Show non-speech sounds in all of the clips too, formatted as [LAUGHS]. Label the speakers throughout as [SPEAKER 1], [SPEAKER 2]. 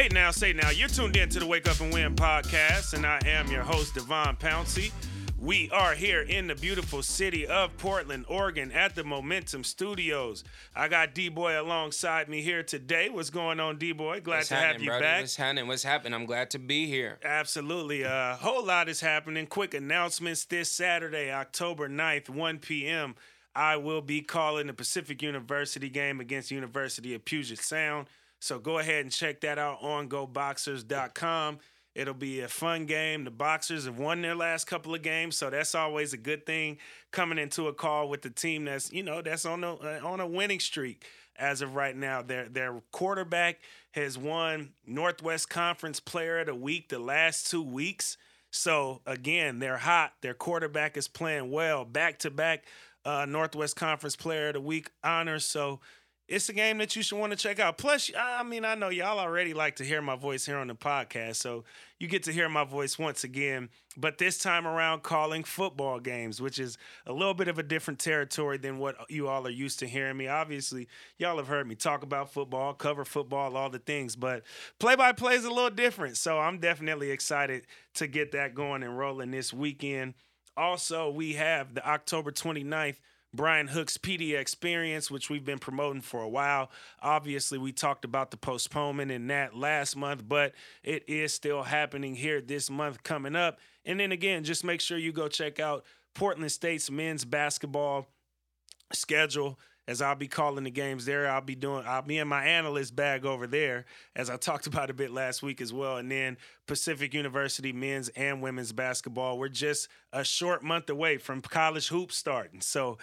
[SPEAKER 1] Hey now, say now, you're tuned in to the Wake Up and Win podcast, and I am your host, Devon Pouncey. We are here in the beautiful city of Portland, Oregon, at the Momentum Studios. I got D Boy alongside me here today. What's going on, D Boy? Glad
[SPEAKER 2] What's
[SPEAKER 1] to have you
[SPEAKER 2] brother?
[SPEAKER 1] back.
[SPEAKER 2] What's happening? What's happening? I'm glad to be here.
[SPEAKER 1] Absolutely. A whole lot is happening. Quick announcements this Saturday, October 9th, 1 p.m. I will be calling the Pacific University game against University of Puget Sound. So go ahead and check that out on goboxers.com. It'll be a fun game. The Boxers have won their last couple of games, so that's always a good thing coming into a call with the team that's, you know, that's on a uh, on a winning streak as of right now. Their their quarterback has won Northwest Conference Player of the Week the last two weeks. So again, they're hot. Their quarterback is playing well. Back to back Northwest Conference Player of the Week honors. So it's a game that you should want to check out. Plus, I mean, I know y'all already like to hear my voice here on the podcast, so you get to hear my voice once again. But this time around, calling football games, which is a little bit of a different territory than what you all are used to hearing me. Obviously, y'all have heard me talk about football, cover football, all the things, but play by play is a little different. So I'm definitely excited to get that going and rolling this weekend. Also, we have the October 29th Brian Hook's PD experience, which we've been promoting for a while. Obviously, we talked about the postponement in that last month, but it is still happening here this month coming up. And then again, just make sure you go check out Portland State's men's basketball schedule as I'll be calling the games there. I'll be doing, I'll be in my analyst bag over there, as I talked [LAUGHS] about a bit last week as well. And then Pacific University men's and women's basketball. We're just a short month away from college hoops starting. So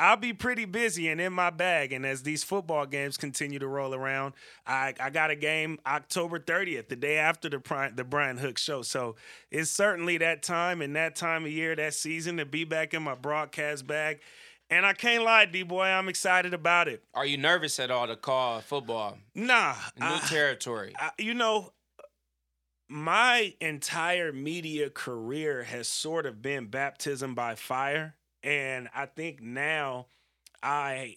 [SPEAKER 1] I'll be pretty busy and in my bag. And as these football games continue to roll around, I, I got a game October 30th, the day after the, Brian, the Brian Hooks show. So it's certainly that time and that time of year, that season to be back in my broadcast bag. And I can't lie, D boy, I'm excited about it.
[SPEAKER 2] Are you nervous at all to call football?
[SPEAKER 1] Nah,
[SPEAKER 2] New
[SPEAKER 1] I-
[SPEAKER 2] territory.
[SPEAKER 1] I, you know, my entire media career has sort of been baptism by fire, and I think now I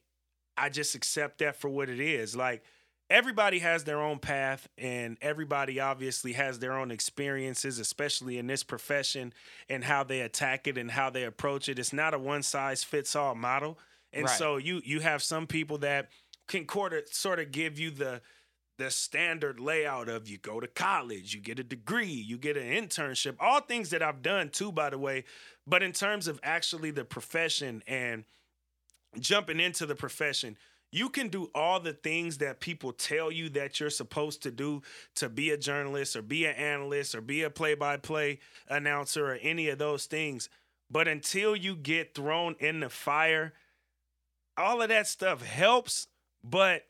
[SPEAKER 1] I just accept that for what it is. Like everybody has their own path and everybody obviously has their own experiences especially in this profession and how they attack it and how they approach it it's not a one size fits all model and
[SPEAKER 2] Right.
[SPEAKER 1] so you you have some people that can quarter, sort of give you the the standard layout of you go to college, you get a degree, you get an internship, all things that I've done too, by the way. But in terms of actually the profession and jumping into the profession, you can do all the things that people tell you that you're supposed to do to be a journalist or be an analyst or be a play by play announcer or any of those things. But until you get thrown in the fire, all of that stuff helps, but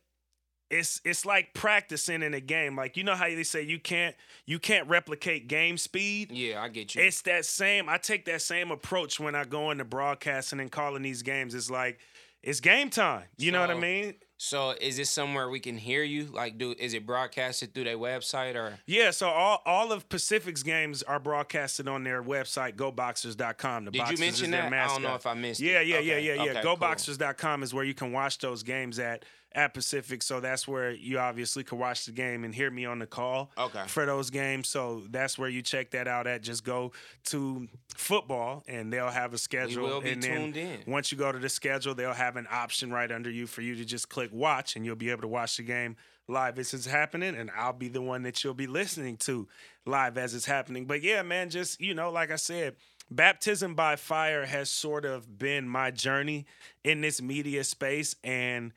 [SPEAKER 1] it's it's like practicing in a game. Like you know how they say you can't you can't replicate game speed.
[SPEAKER 2] yeah, I get you.
[SPEAKER 1] It's that same. I take that same approach when I go into broadcasting and calling these games. It's like it's game time. You know what I mean?
[SPEAKER 2] so is this somewhere we can hear you? Like, do is it broadcasted through their website or?
[SPEAKER 1] Yeah. So all all of Pacific's games are broadcasted on their website, GoBoxers.com. The
[SPEAKER 2] Did you
[SPEAKER 1] Boxers
[SPEAKER 2] mention
[SPEAKER 1] is their
[SPEAKER 2] that? I don't know if I missed
[SPEAKER 1] Yeah,
[SPEAKER 2] it.
[SPEAKER 1] yeah, yeah,
[SPEAKER 2] Okay,
[SPEAKER 1] yeah, yeah.
[SPEAKER 2] okay, cool.
[SPEAKER 1] GoBoxers.com is where you can watch those games at at Pacific. So that's where you obviously can watch the game and hear me on the call
[SPEAKER 2] Okay.
[SPEAKER 1] for those games. So that's where you check that out at. Just go to football and they'll have a schedule.
[SPEAKER 2] will be
[SPEAKER 1] and then
[SPEAKER 2] tuned in.
[SPEAKER 1] Once you go to the schedule, they'll have an option right under you for you to just click watch and you'll be able to watch the game live as it's happening. And I'll be the one that you'll be listening to live as it's happening. But yeah, man, just, you know, like I said, baptism by fire has sort of been my journey in this media space. And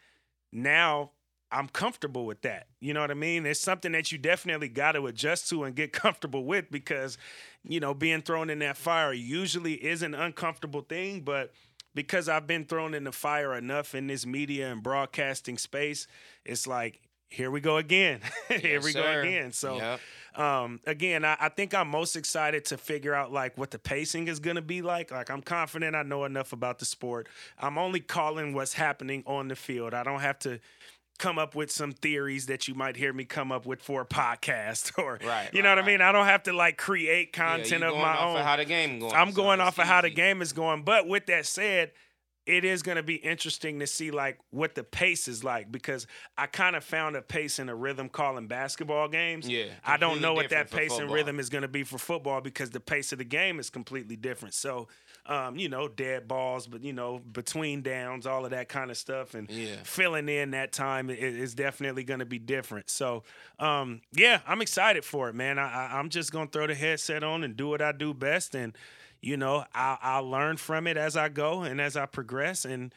[SPEAKER 1] now I'm comfortable with that. You know what I mean? It's something that you definitely got to adjust to and get [LAUGHS] comfortable with because, you know, being thrown in that fire usually is an uncomfortable thing. But because I've been thrown in the fire enough in this media and broadcasting space, it's like, here we go again. [LAUGHS] here
[SPEAKER 2] Yes,
[SPEAKER 1] we go again. So,
[SPEAKER 2] Yep.
[SPEAKER 1] Um, again, I, I think I'm most excited to figure out like what the pacing is gonna be like. Like I'm confident I know enough about the sport. I'm only calling what's happening on the field. I don't have to come up with some theories that you might hear me come up with for a podcast [LAUGHS] or
[SPEAKER 2] Right,
[SPEAKER 1] you know
[SPEAKER 2] right,
[SPEAKER 1] what I mean. I don't have to like create
[SPEAKER 2] Yeah,
[SPEAKER 1] content
[SPEAKER 2] you
[SPEAKER 1] of my
[SPEAKER 2] off
[SPEAKER 1] own.
[SPEAKER 2] Of how the game going?
[SPEAKER 1] I'm
[SPEAKER 2] so
[SPEAKER 1] going off of how the game is going. But with that said, it is going to be interesting to see like what the pace is like because I kind of found a pace and a rhythm calling basketball games.
[SPEAKER 2] Yeah,
[SPEAKER 1] I don't know what that pace and rhythm is going to be for football because the pace of the game is completely different. So, um, you know, dead balls, but you know, between downs, all of that kind of stuff, and
[SPEAKER 2] Yeah.
[SPEAKER 1] filling in that time is definitely going to be different. So, um, yeah, I'm excited for it, man. I, I, I'm just going to throw the headset on and do what I do best, and you know, I'll, I'll learn from it as I go and as I progress, and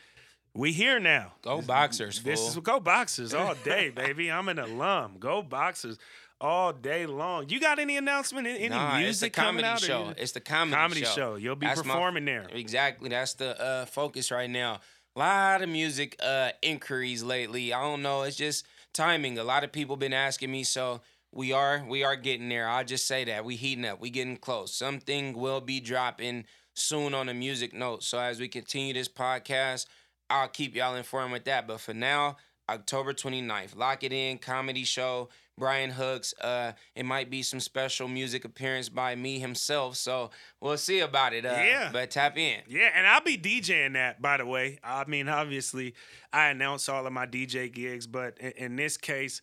[SPEAKER 1] we here now.
[SPEAKER 2] Go Boxers,
[SPEAKER 1] This
[SPEAKER 2] fool.
[SPEAKER 1] is go boxers all day, [LAUGHS] baby. I'm an alum. Go boxers all day long. You got any announcement? Any
[SPEAKER 2] Nah,
[SPEAKER 1] music
[SPEAKER 2] it's the
[SPEAKER 1] coming
[SPEAKER 2] comedy
[SPEAKER 1] out?
[SPEAKER 2] show.
[SPEAKER 1] you-
[SPEAKER 2] It's the comedy,
[SPEAKER 1] comedy
[SPEAKER 2] show.
[SPEAKER 1] show. You'll be
[SPEAKER 2] That's my-
[SPEAKER 1] performing there.
[SPEAKER 2] Exactly. That's the uh, focus right now. A lot of music uh, inquiries lately. I don't know. It's just timing. A lot of people been asking me, so we are we are getting there. I'll just say that we heating up. We getting close. Something will be dropping soon on a music note. So as we continue this podcast, I'll keep y'all informed with that. But for now, October 29th, lock it in. Comedy show. Brian Hooks. Uh, it might be some special music appearance by me himself. So we'll see about it. Uh,
[SPEAKER 1] Yeah.
[SPEAKER 2] But tap in.
[SPEAKER 1] Yeah, and I'll be DJing that, by the way. I mean, obviously, I announce all of my DJ gigs, but in, in this case,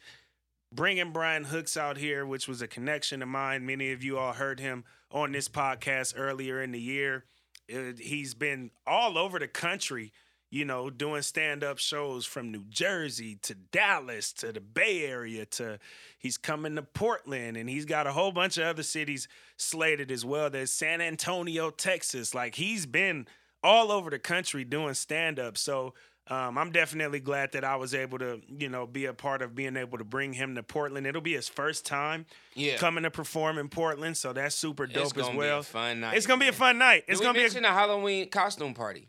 [SPEAKER 1] bringing Brian Hooks out here, which was a connection of mine. Many of you all heard him on this podcast earlier in the year. Uh, he's been all over the country, you know, doing stand up shows from New Jersey to Dallas to the Bay Area to he's coming to Portland and he's got a whole bunch of other cities slated as well. There's San Antonio, Texas. Like he's been all over the country doing stand up. So um, I'm definitely glad that I was able to, you know, be a part of being able to bring him to Portland. It'll be his first time
[SPEAKER 2] Yeah.
[SPEAKER 1] coming to perform in Portland, so that's super dope as well.
[SPEAKER 2] it's gonna
[SPEAKER 1] as well.
[SPEAKER 2] Be a fun night.
[SPEAKER 1] it's gonna be a fun night.
[SPEAKER 2] Did
[SPEAKER 1] It's
[SPEAKER 2] we
[SPEAKER 1] gonna be a,
[SPEAKER 2] a Halloween costume party.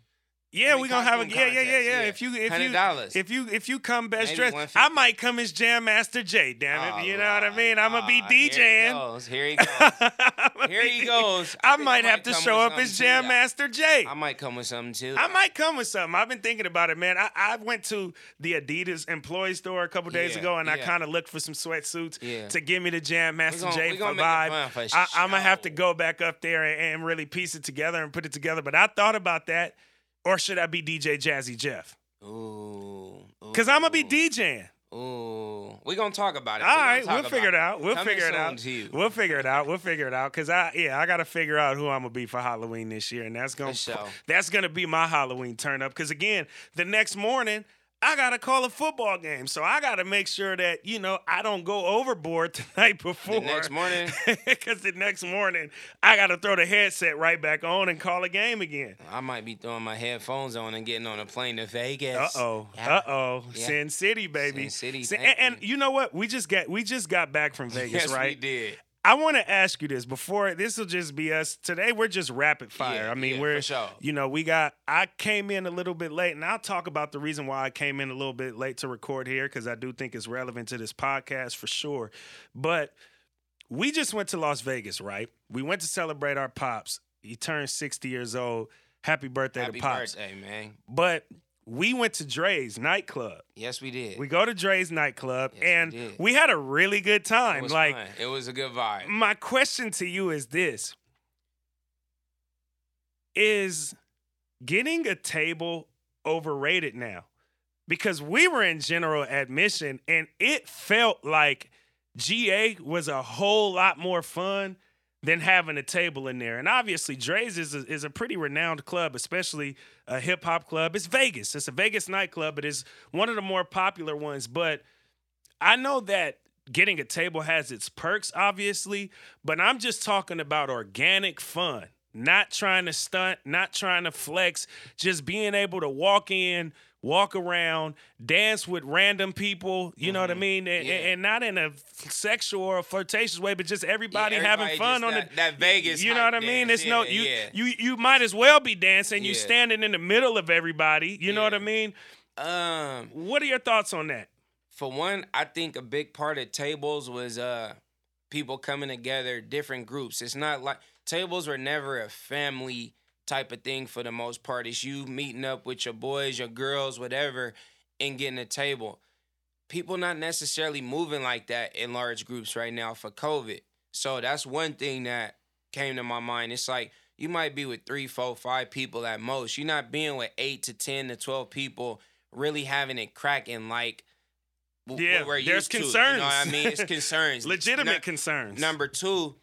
[SPEAKER 1] Yeah. We're gonna have a yeah yeah yeah yeah.
[SPEAKER 2] yeah.
[SPEAKER 1] If you if you
[SPEAKER 2] $100.
[SPEAKER 1] if you if you come best
[SPEAKER 2] Maybe
[SPEAKER 1] dressed, I might come as Jam Master Jay. Damn it, oh, you know what I mean? I'm gonna be
[SPEAKER 2] Oh, Here he
[SPEAKER 1] DJing.
[SPEAKER 2] goes. Here he [LAUGHS] goes. Here he goes.
[SPEAKER 1] I,
[SPEAKER 2] I I
[SPEAKER 1] might have to show up as Jam
[SPEAKER 2] too.
[SPEAKER 1] Master Jay.
[SPEAKER 2] I might come with something too.
[SPEAKER 1] I might come with something. I've been thinking about it, man. I, I went to the Adidas employee store a couple days
[SPEAKER 2] Yeah,
[SPEAKER 1] ago, and I kind of looked for some sweatsuits
[SPEAKER 2] Yeah.
[SPEAKER 1] to give me the Jam Master
[SPEAKER 2] gonna-
[SPEAKER 1] J
[SPEAKER 2] we gonna make it
[SPEAKER 1] vibe. I, I'm gonna have to go back up there and, and really piece it together and put it together. But I thought about that, or should I be DJ Jazzy Jeff?
[SPEAKER 2] Ooh.
[SPEAKER 1] Because I'm gonna be
[SPEAKER 2] ooh,
[SPEAKER 1] DJing.
[SPEAKER 2] Ooh. We're gonna talk about it.
[SPEAKER 1] All right,
[SPEAKER 2] We gonna
[SPEAKER 1] right,
[SPEAKER 2] talk
[SPEAKER 1] we'll figure it out. We'll figure it out. We'll figure it out. We'll figure it out. Cause I yeah, I gotta figure out who I'm gonna be for Halloween this year, and that's gonna that's gonna be my Halloween turn up. Cause again, the next morning. I gotta call a football game, so I gotta make sure that you know I don't go overboard [LAUGHS] the night before.
[SPEAKER 2] The next morning, [LAUGHS]
[SPEAKER 1] because the next morning I gotta throw the headset right back on and call a game again.
[SPEAKER 2] I might be throwing my headphones on and getting on a plane to Vegas.
[SPEAKER 1] Uh oh.
[SPEAKER 2] Yeah.
[SPEAKER 1] Uh oh.
[SPEAKER 2] Yeah.
[SPEAKER 1] Sin City, baby.
[SPEAKER 2] Sin City,
[SPEAKER 1] Sin- and, and
[SPEAKER 2] you.
[SPEAKER 1] you know what? We just got we just got back from [LAUGHS] Vegas,
[SPEAKER 2] yes,
[SPEAKER 1] right?
[SPEAKER 2] we did.
[SPEAKER 1] I want to ask you this before this will just be us today. We're just rapid fire.
[SPEAKER 2] Yeah,
[SPEAKER 1] I mean,
[SPEAKER 2] yeah,
[SPEAKER 1] we're
[SPEAKER 2] sure.
[SPEAKER 1] you know we got. I came in a little bit late, and I'll talk about the reason why I came in a little bit late to record here because I do think it's relevant to this podcast for sure. But we just went to Las Vegas, right? We went to celebrate our pops. He turned sixty years old. Happy birthday
[SPEAKER 2] Happy
[SPEAKER 1] to pops!
[SPEAKER 2] birthday, man.
[SPEAKER 1] But we went to Drai's nightclub.
[SPEAKER 2] Yes, we did.
[SPEAKER 1] We go to Drai's nightclub,
[SPEAKER 2] Yes,
[SPEAKER 1] and
[SPEAKER 2] did.
[SPEAKER 1] we had a really good
[SPEAKER 2] it
[SPEAKER 1] time.
[SPEAKER 2] was
[SPEAKER 1] Like
[SPEAKER 2] fun. it was a good vibe.
[SPEAKER 1] my question to you is this Is getting a table overrated now? Because we were in general admission and it felt like GA was a whole lot more fun than having a table in there. And obviously, Drai's is a, is a pretty renowned club, especially a hip hop club. It's Vegas. It's a Vegas nightclub. but It is one of the more popular ones. But I know that getting a table has its perks, obviously, but I'm just talking about organic fun, not trying to stunt, not trying to flex, just being able to walk in, walk around, dance with random people, you know what I
[SPEAKER 2] Mhm.
[SPEAKER 1] mean? And,
[SPEAKER 2] Yeah.
[SPEAKER 1] and not in a sexual or flirtatious way, but just everybody,
[SPEAKER 2] Yeah,
[SPEAKER 1] having fun on
[SPEAKER 2] that,
[SPEAKER 1] the
[SPEAKER 2] that Vegas.
[SPEAKER 1] you know what I mean?
[SPEAKER 2] dance.
[SPEAKER 1] It's no you
[SPEAKER 2] yeah.
[SPEAKER 1] you you might as well be dancing. You
[SPEAKER 2] Yeah.
[SPEAKER 1] standing in the middle of everybody. You know what I mean?
[SPEAKER 2] Um,
[SPEAKER 1] What are your thoughts on that?
[SPEAKER 2] for one, I think a big part of tables was uh people coming together, different groups. It's not like tables were never a family type of thing for the most part. It's you meeting up with your boys, your girls, whatever, and getting a table. People not necessarily moving like that in large groups right now for COVID. So that's one thing that came to my mind. It's like you might be with three, four, five people at most. You're not being with eight to ten to twelve people, really having it cracking like.
[SPEAKER 1] Yeah, there's
[SPEAKER 2] used to,
[SPEAKER 1] concerns.
[SPEAKER 2] You know what I mean? It's concerns. [LAUGHS]
[SPEAKER 1] Legitimate
[SPEAKER 2] Nu-
[SPEAKER 1] concerns.
[SPEAKER 2] Number two,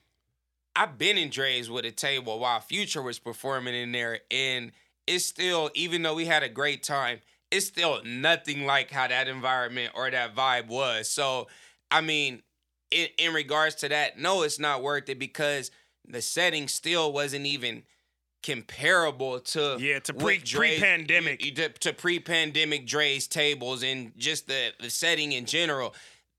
[SPEAKER 2] I've been in Drai's with a table while Future was performing in there, and it's still, even though we had a great time, it's still nothing like how that environment or that vibe was. So, I mean, in, in regards to that, no, it's not worth it because the setting still wasn't even comparable to
[SPEAKER 1] Yeah, to pre
[SPEAKER 2] pre pandemic to pre-pandemic Drai's tables and just the, the setting in general.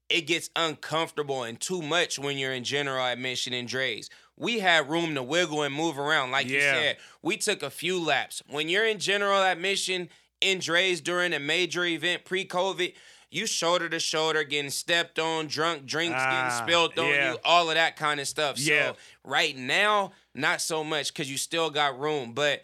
[SPEAKER 2] It gets uncomfortable and too much when you're in general admission and Drai's. We had room to wiggle and move around, like you said. We took a few laps. When you're in general admission in Drai's during a major event pre-COVID, you shoulder to shoulder, getting stepped on, drunk drinks
[SPEAKER 1] Ah,
[SPEAKER 2] getting spilled on
[SPEAKER 1] yeah.
[SPEAKER 2] you, all of that kind of stuff.
[SPEAKER 1] Yeah.
[SPEAKER 2] So right now, not so much because you still got room, but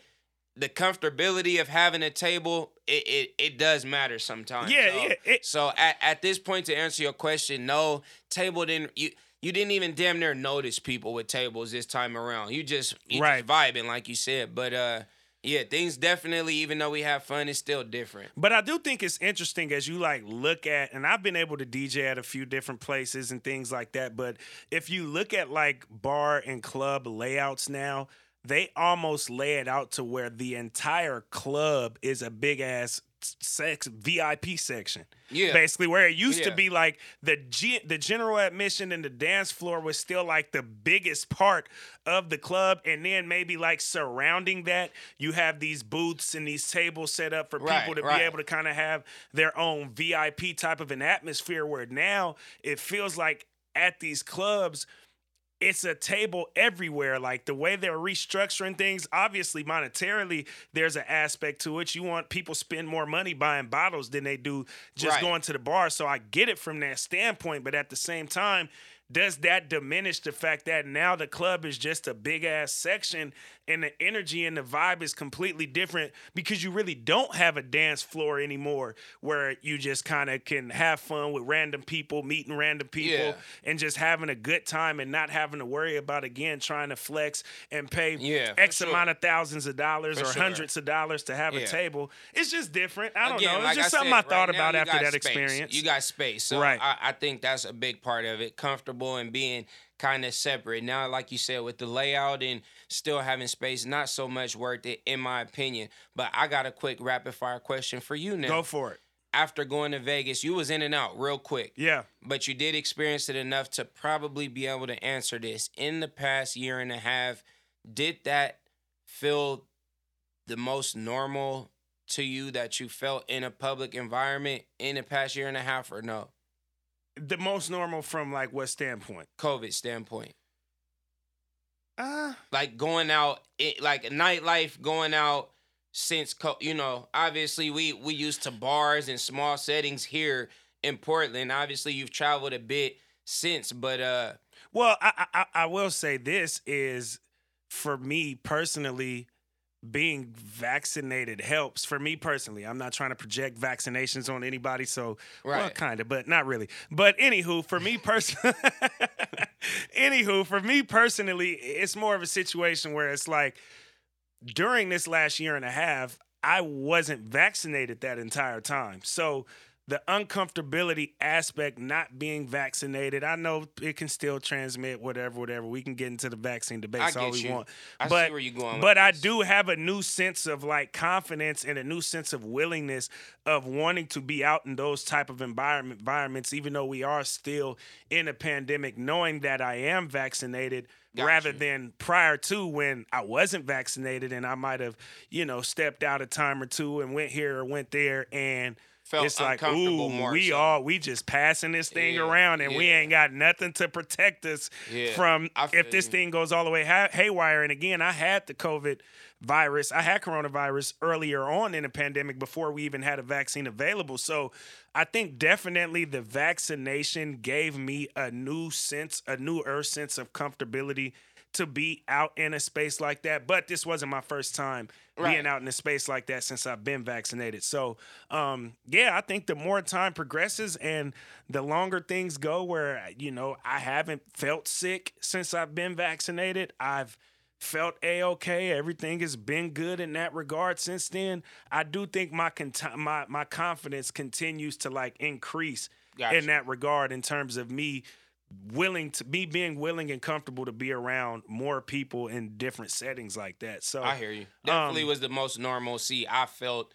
[SPEAKER 2] the comfortability of having a table, it it, it does matter sometimes.
[SPEAKER 1] Yeah,
[SPEAKER 2] so,
[SPEAKER 1] yeah, it-
[SPEAKER 2] so at, at this point, to answer your question, no, table didn't you you didn't even damn near notice people with tables this time around. You just you
[SPEAKER 1] Right.
[SPEAKER 2] just vibing like you said. But uh yeah, things definitely, even though we have fun, it's still different.
[SPEAKER 1] But I do think it's interesting as you like look at, and I've been able to DJ at a few different places and things like that. But if you look at like bar and club layouts now, they almost lay it out to where the entire club is a big ass sex VIP section.
[SPEAKER 2] Yeah.
[SPEAKER 1] Basically, where it used to be like the G- the general admission and the dance floor was still like the biggest part of the club, and then maybe like surrounding that, you have these booths and these tables set up for
[SPEAKER 2] Right,
[SPEAKER 1] people to
[SPEAKER 2] right.
[SPEAKER 1] be able to kind of have their own VIP type of an atmosphere. Where now it feels like at these clubs it's a table everywhere. Like the way they're restructuring things, obviously monetarily, there's an aspect to it. You want people spend more money buying bottles than they do just
[SPEAKER 2] Right.
[SPEAKER 1] going to the bar. So I get it from that standpoint, but at the same time, does that diminish the fact that now the club is just a big ass section and the energy and the vibe is completely different because you really don't have a dance floor anymore where you just kind of can have fun with random people, meeting random people
[SPEAKER 2] Yeah.
[SPEAKER 1] and just having a good time and not having to worry about again trying to flex and pay
[SPEAKER 2] Yeah,
[SPEAKER 1] X
[SPEAKER 2] sure.
[SPEAKER 1] amount of thousands of dollars
[SPEAKER 2] For
[SPEAKER 1] or
[SPEAKER 2] sure.
[SPEAKER 1] hundreds of dollars to have a table. It's just different. I don't
[SPEAKER 2] Again,
[SPEAKER 1] know. It's
[SPEAKER 2] like
[SPEAKER 1] just
[SPEAKER 2] I
[SPEAKER 1] something
[SPEAKER 2] said,
[SPEAKER 1] I thought
[SPEAKER 2] right
[SPEAKER 1] about after that
[SPEAKER 2] space.
[SPEAKER 1] experience.
[SPEAKER 2] You got space, so
[SPEAKER 1] Right.
[SPEAKER 2] I, I think that's a big part of it. Comfortable and being kind of separate. Now, like you said, with the layout and still having space, not so much worth it, in my opinion. But I got a quick rapid fire question for you now.
[SPEAKER 1] Go for it.
[SPEAKER 2] After going to Vegas, you was in and out real quick.
[SPEAKER 1] Yeah.
[SPEAKER 2] but you did experience it enough to probably be able to answer this. In the past year and a half, did that feel the most normal to you that you felt in a public environment in the past year and a half or no?
[SPEAKER 1] The most normal from like what standpoint?
[SPEAKER 2] COVID standpoint.
[SPEAKER 1] Uh
[SPEAKER 2] Like going out, it, like nightlife, going out since co- you know, obviously we we used to bars and small settings here in Portland. Obviously, you've traveled a bit since, but uh,
[SPEAKER 1] Well, I, I I will say this is for me personally, being vaccinated helps. For me personally, I'm not trying to project vaccinations on anybody, so well,
[SPEAKER 2] Right.
[SPEAKER 1] kind of, but not really. But anywho, for me personally, [LAUGHS] anywho, for me personally, it's more of a situation where it's like during this last year and a half, I wasn't vaccinated that entire time, so. The uncomfortability aspect, not being vaccinated, I know it can still transmit whatever, whatever. We can get into the vaccine debate
[SPEAKER 2] I
[SPEAKER 1] all we
[SPEAKER 2] you.
[SPEAKER 1] want,
[SPEAKER 2] I see
[SPEAKER 1] but
[SPEAKER 2] where you're going
[SPEAKER 1] but I
[SPEAKER 2] this.
[SPEAKER 1] do have a new sense of like confidence and a new sense of willingness of wanting to be out in those type of environment environments, even though we are still in a pandemic, knowing that I am vaccinated.
[SPEAKER 2] Got
[SPEAKER 1] rather
[SPEAKER 2] you.
[SPEAKER 1] than prior to when I wasn't vaccinated and I might have, you know, stepped out a time or two and went here or went there and
[SPEAKER 2] Felt
[SPEAKER 1] it's like, ooh,
[SPEAKER 2] more
[SPEAKER 1] we
[SPEAKER 2] so.
[SPEAKER 1] all we just passing this thing
[SPEAKER 2] Yeah,
[SPEAKER 1] around and we ain't got nothing to protect us
[SPEAKER 2] Yeah,
[SPEAKER 1] from if this
[SPEAKER 2] you.
[SPEAKER 1] thing goes all the way ha- haywire. And again, I had the COVID virus, I had coronavirus earlier on in the pandemic before we even had a vaccine available. So I think definitely the vaccination gave me a new sense, a new earth sense of comfortability to be out in a space like that. But this wasn't my first time
[SPEAKER 2] Right.
[SPEAKER 1] being out in a space like that since I've been vaccinated. So, um, yeah, I think the more time progresses and the longer things go, where you know I haven't felt sick since I've been vaccinated, I've felt a okay. Everything has been good in that regard since then. I do think my cont- my my confidence continues to like increase
[SPEAKER 2] Gotcha.
[SPEAKER 1] in that regard in terms of me willing to me being willing and comfortable to be around more people in different settings like that. So
[SPEAKER 2] I hear you. Definitely
[SPEAKER 1] Um,
[SPEAKER 2] was the most normalcy I felt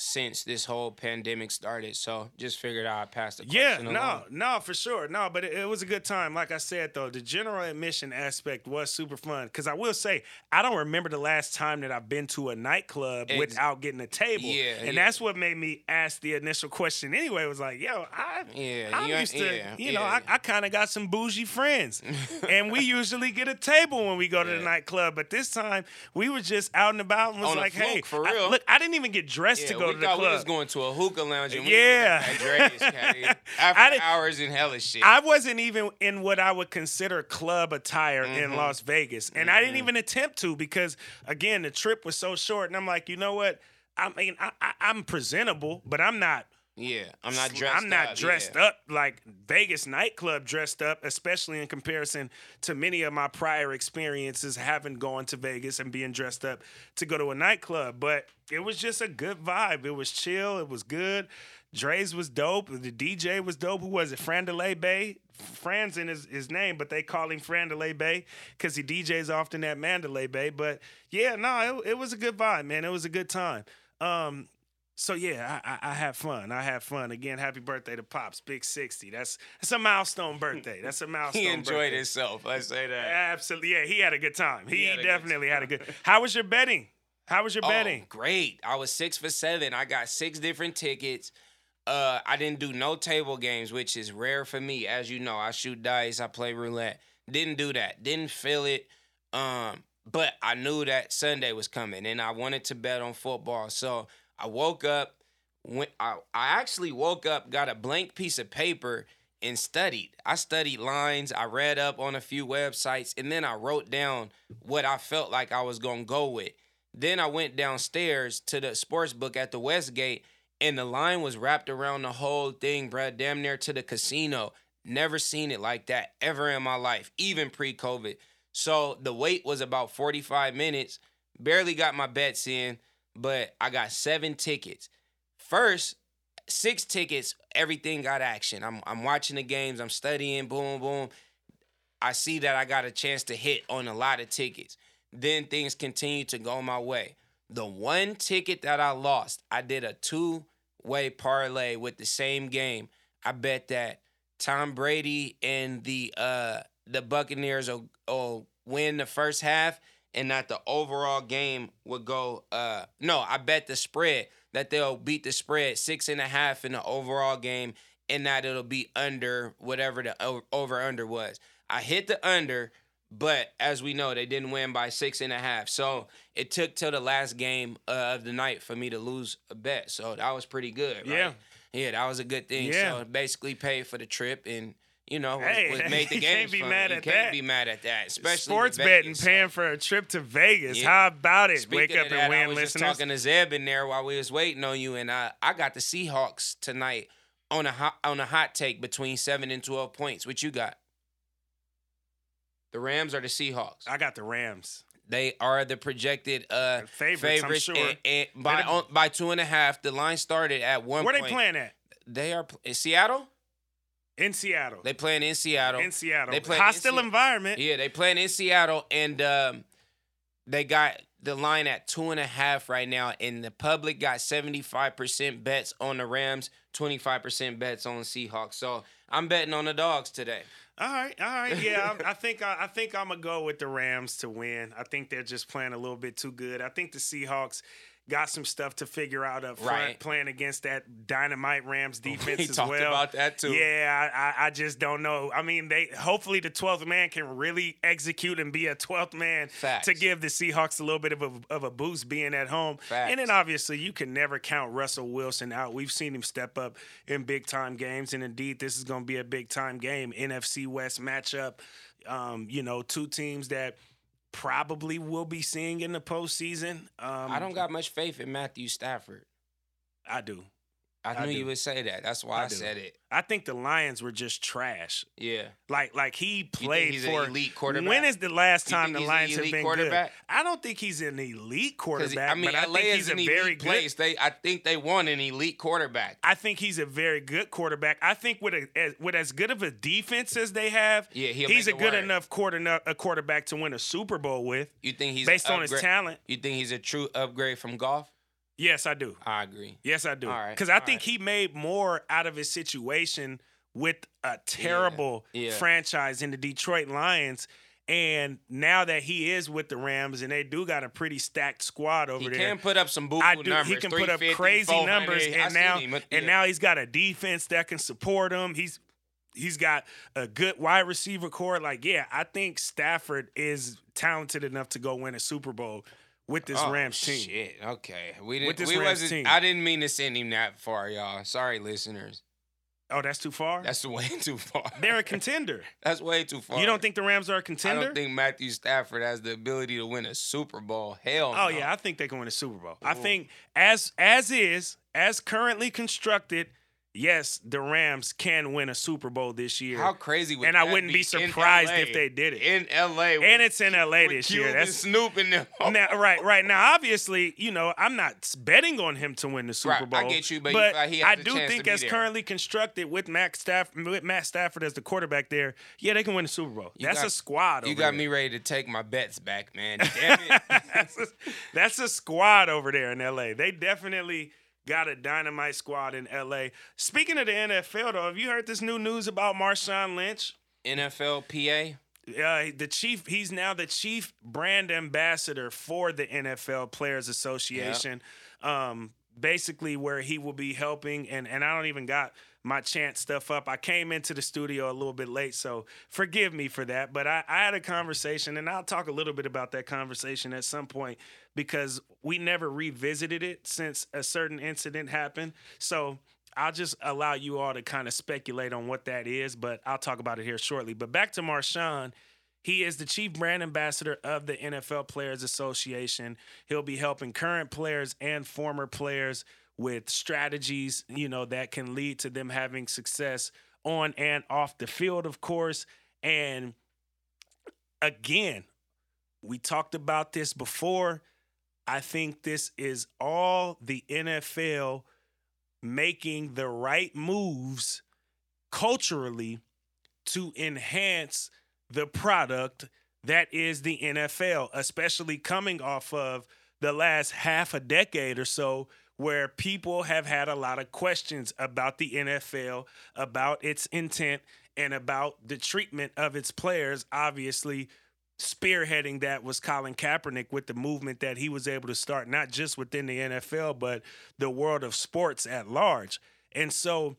[SPEAKER 2] since this whole pandemic started. So just figured I'd pass the
[SPEAKER 1] Yeah, no,
[SPEAKER 2] along.
[SPEAKER 1] no, for sure. No, but it, it was a good time. Like I said, though, the general admission aspect was super fun. Because I will say, I don't remember the last time that I've been to a nightclub without getting a table.
[SPEAKER 2] Yeah,
[SPEAKER 1] and
[SPEAKER 2] yeah.
[SPEAKER 1] that's what made me ask the initial question anyway. Was like, yo, I,
[SPEAKER 2] Yeah, you
[SPEAKER 1] used to,
[SPEAKER 2] yeah,
[SPEAKER 1] you know. I, I kind of got some bougie friends, [LAUGHS] and we usually get a table when we go to the nightclub. But this time, we were just out and about and was
[SPEAKER 2] On
[SPEAKER 1] like, hey,
[SPEAKER 2] for
[SPEAKER 1] I-
[SPEAKER 2] real.
[SPEAKER 1] look, I didn't even get dressed to go
[SPEAKER 2] we
[SPEAKER 1] to the
[SPEAKER 2] thought
[SPEAKER 1] club.
[SPEAKER 2] we was going to a hookah lounge. And
[SPEAKER 1] Yeah.
[SPEAKER 2] at Drai's, Caddy. [LAUGHS]
[SPEAKER 1] I
[SPEAKER 2] After hours in hella shit.
[SPEAKER 1] I wasn't even in what I would consider club attire in
[SPEAKER 2] Mhm.
[SPEAKER 1] Las Vegas. And I didn't
[SPEAKER 2] Mhm.
[SPEAKER 1] even attempt to because, again, the trip was so short. And I'm like, you know what? I mean, I, I, I'm presentable, but I'm not.
[SPEAKER 2] Yeah, I'm not dressed.
[SPEAKER 1] I'm not
[SPEAKER 2] up,
[SPEAKER 1] dressed
[SPEAKER 2] yeah.
[SPEAKER 1] up like Vegas nightclub dressed up, especially in comparison to many of my prior experiences having gone to Vegas and being dressed up to go to a nightclub. But it was just a good vibe. It was chill. It was good. Drai's was dope. The DJ was dope. Who was it? Frandelay Bay. Fran's in his, his name, but they call him Frandelay Bay because he DJs often at Mandalay Bay. But yeah, no, it, it was a good vibe, man. It was a good time. Um, so yeah, I, I, I had fun. I had fun. Again, happy birthday to Pops, big sixty. That's that's a milestone birthday. That's a [LAUGHS] milestone.
[SPEAKER 2] He enjoyed
[SPEAKER 1] birthday.
[SPEAKER 2] himself. Let's say that.
[SPEAKER 1] Absolutely, yeah. He had a good time. He,
[SPEAKER 2] had a good
[SPEAKER 1] definitely had a good. [LAUGHS] How was your betting? How was your
[SPEAKER 2] Oh,
[SPEAKER 1] betting?
[SPEAKER 2] great. I was six for seven. I got six different tickets. Uh, I didn't do no table games, which is rare for me. As you know, I shoot dice, I play roulette. Didn't do that. Didn't feel it. Um, but I knew that Sunday was coming, and I wanted to bet on football. So I woke up. Went, I, I actually woke up, got a blank piece of paper, and studied. I studied lines. I read up on a few websites, and then I wrote down what I felt like I was gonna go with. Then I went downstairs to the sports book at the Westgate, and the line was wrapped around the whole thing, bruh, damn near to the casino. Never seen it like that ever in my life, even pre-COVID. So the wait was about 45 minutes. Barely got my bets in, but I got seven tickets. First, six tickets, everything got action. I'm I'm watching the games, I'm studying, boom, boom. I see that I got a chance to hit on a lot of tickets. Then things continue to go my way. The one ticket that I lost, I did a two-way parlay with the same game. I bet that Tom Brady and the uh the Buccaneers will, will win the first half and that the overall game would go uh no, I bet the spread that they'll beat the spread six and a half in the overall game and that it'll be under whatever the over under was. I hit the under, but as we know, they didn't win by six and a half. So it took till the last game uh, of the night for me to lose a bet. So that was pretty good. Right?
[SPEAKER 1] Yeah.
[SPEAKER 2] Yeah, that was a good thing.
[SPEAKER 1] Yeah.
[SPEAKER 2] So it basically paid for the trip and you know, was,
[SPEAKER 1] Hey,
[SPEAKER 2] was made the [LAUGHS] game.
[SPEAKER 1] can't be mad
[SPEAKER 2] you
[SPEAKER 1] at
[SPEAKER 2] can't
[SPEAKER 1] that.
[SPEAKER 2] be mad at that, especially
[SPEAKER 1] Sports betting, paying for a trip to Vegas.
[SPEAKER 2] Yeah.
[SPEAKER 1] How about it?
[SPEAKER 2] Speaking
[SPEAKER 1] Wake up
[SPEAKER 2] that,
[SPEAKER 1] and
[SPEAKER 2] I
[SPEAKER 1] win,
[SPEAKER 2] was just talking to Zeb in there while we was waiting on you, and I I got the Seahawks tonight on a hot on a hot take between seven and twelve points. What you got? The Rams or the Seahawks?
[SPEAKER 1] I got the Rams.
[SPEAKER 2] They are the projected uh,
[SPEAKER 1] Favorites, I'm sure.
[SPEAKER 2] and, and by on, by two and a half. The line started at one.
[SPEAKER 1] Where they playing at?
[SPEAKER 2] They are in Seattle.
[SPEAKER 1] In Seattle.
[SPEAKER 2] They playing in Seattle.
[SPEAKER 1] in Seattle.
[SPEAKER 2] They playing in
[SPEAKER 1] Hostile
[SPEAKER 2] Se-
[SPEAKER 1] environment.
[SPEAKER 2] Yeah, they playing in Seattle, and um, they got the line at two and a half right now. And the public got seventy five percent bets on the Rams, twenty five percent bets on the Seahawks. So I'm betting on the dogs today.
[SPEAKER 1] All right, all right, yeah. I, I think I, I think I'm gonna go with the Rams to win. I think they're just playing a little bit too good. I think the Seahawks got some stuff to figure out up front,
[SPEAKER 2] Right.
[SPEAKER 1] playing against that dynamite Rams [LAUGHS] defense
[SPEAKER 2] we
[SPEAKER 1] as
[SPEAKER 2] talked
[SPEAKER 1] well.
[SPEAKER 2] about that too.
[SPEAKER 1] Yeah, I, I, just don't know. I mean, they hopefully the twelfth man can really execute and be a twelfth man
[SPEAKER 2] Facts.
[SPEAKER 1] to give the Seahawks a little bit of a, of a boost being at home. And then obviously you can never count Russell Wilson out. We've seen him step up in big time games, and indeed this is going to be a big time game. NFC West matchup. Um, you know, two teams that probably will be seeing in the postseason. Um,
[SPEAKER 2] I don't got much faith in Matthew Stafford.
[SPEAKER 1] I do.
[SPEAKER 2] I
[SPEAKER 1] I
[SPEAKER 2] knew
[SPEAKER 1] do.
[SPEAKER 2] you would say that. That's why
[SPEAKER 1] I
[SPEAKER 2] I, said it.
[SPEAKER 1] I think the Lions were just trash.
[SPEAKER 2] Yeah.
[SPEAKER 1] Like like he
[SPEAKER 2] think
[SPEAKER 1] played
[SPEAKER 2] he's an
[SPEAKER 1] for
[SPEAKER 2] elite quarterback?
[SPEAKER 1] When is the last time the
[SPEAKER 2] an
[SPEAKER 1] Lions have
[SPEAKER 2] elite
[SPEAKER 1] been
[SPEAKER 2] quarterback?
[SPEAKER 1] good? I don't think he's an elite quarterback.
[SPEAKER 2] I mean,
[SPEAKER 1] but I
[SPEAKER 2] LA
[SPEAKER 1] think he's
[SPEAKER 2] an
[SPEAKER 1] a
[SPEAKER 2] elite
[SPEAKER 1] very good.
[SPEAKER 2] place. They, I think they want an elite quarterback.
[SPEAKER 1] I think he's a very good quarterback. I think with a as, with as good of a defense as they have,
[SPEAKER 2] Yeah,
[SPEAKER 1] he's a good
[SPEAKER 2] work.
[SPEAKER 1] enough quarter a quarterback to win a Super Bowl with,
[SPEAKER 2] You think he's
[SPEAKER 1] based
[SPEAKER 2] an
[SPEAKER 1] on his talent.
[SPEAKER 2] You think he's a true upgrade from Goff?
[SPEAKER 1] Yes, I do.
[SPEAKER 2] I agree.
[SPEAKER 1] Yes, I do.
[SPEAKER 2] All right,
[SPEAKER 1] Because I
[SPEAKER 2] all
[SPEAKER 1] think
[SPEAKER 2] right.
[SPEAKER 1] he made more out of his situation with a terrible
[SPEAKER 2] yeah.
[SPEAKER 1] franchise in the Detroit Lions. And now that he is with the Rams and they do got a pretty stacked squad over
[SPEAKER 2] He
[SPEAKER 1] there.
[SPEAKER 2] He can put up some boo numbers.
[SPEAKER 1] He can put up crazy numbers, and now
[SPEAKER 2] him.
[SPEAKER 1] and
[SPEAKER 2] Yeah.
[SPEAKER 1] now he's got a defense that can support him. He's he's got a good wide receiver core. Like, yeah, I think Stafford is talented enough to go win a Super Bowl with this
[SPEAKER 2] Oh,
[SPEAKER 1] Rams team.
[SPEAKER 2] Shit. Okay. We
[SPEAKER 1] With
[SPEAKER 2] didn't.
[SPEAKER 1] this
[SPEAKER 2] We
[SPEAKER 1] Rams
[SPEAKER 2] wasn't.
[SPEAKER 1] team.
[SPEAKER 2] I didn't mean to send him that far, y'all. Sorry, listeners.
[SPEAKER 1] Oh, that's too far.
[SPEAKER 2] That's way [LAUGHS] too far.
[SPEAKER 1] They're a contender. [LAUGHS]
[SPEAKER 2] That's way too far.
[SPEAKER 1] You don't think the Rams are a contender?
[SPEAKER 2] I don't think Matthew Stafford has the ability to win a Super Bowl. Hell oh, no.
[SPEAKER 1] Oh yeah, I think they can win a Super Bowl. I think as as is, as currently constructed, yes, the Rams can win a Super Bowl this year.
[SPEAKER 2] How crazy would
[SPEAKER 1] and I wouldn't be
[SPEAKER 2] in
[SPEAKER 1] surprised if they did it.
[SPEAKER 2] in LA.
[SPEAKER 1] and it's in LA
[SPEAKER 2] with
[SPEAKER 1] this year. That's
[SPEAKER 2] and Snoop and them. [LAUGHS]
[SPEAKER 1] now, right, right now. Obviously, you know, I'm not betting on him to win the Super
[SPEAKER 2] Right,
[SPEAKER 1] Bowl.
[SPEAKER 2] I get you, but you feel he has
[SPEAKER 1] I do think,
[SPEAKER 2] be
[SPEAKER 1] as
[SPEAKER 2] there.
[SPEAKER 1] currently constructed with Matt Stafford, with Matt Stafford as the quarterback there, yeah, they can win the Super Bowl.
[SPEAKER 2] You
[SPEAKER 1] That's
[SPEAKER 2] got-
[SPEAKER 1] a squad.
[SPEAKER 2] You got
[SPEAKER 1] there.
[SPEAKER 2] me ready to take my bets back, man. [LAUGHS] Damn it. [LAUGHS]
[SPEAKER 1] that's, a, that's a squad over there in LA. They definitely got a dynamite squad in LA. Speaking of the NFL, though, have you heard this new news about Marshawn Lynch?
[SPEAKER 2] NFL PA.
[SPEAKER 1] Uh, the chief, he's now the chief brand ambassador for the NFL Players Association. Um, basically, where he will be helping, and and I don't even got my chant stuff up. I came into the studio a little bit late, so forgive me for that. But I, I had a conversation, and I'll talk a little bit about that conversation at some point because we never revisited it since a certain incident happened. So I'll just allow you all to kind of speculate on what that is, but I'll talk about it here shortly. But back to Marshawn. He is the chief brand ambassador of the NFL Players Association. He'll be helping current players and former players with strategies, you know, that can lead to them having success on and off the field, of course. And again, we talked about this before. I think this is all the NFL making the right moves culturally to enhance the product that is the NFL, especially coming off of the last half a decade or so, where people have had a lot of questions about the NFL, about its intent, and about the treatment of its players. Obviously, spearheading that was Colin Kaepernick with the movement that he was able to start, not just within the NFL, but the world of sports at large. And so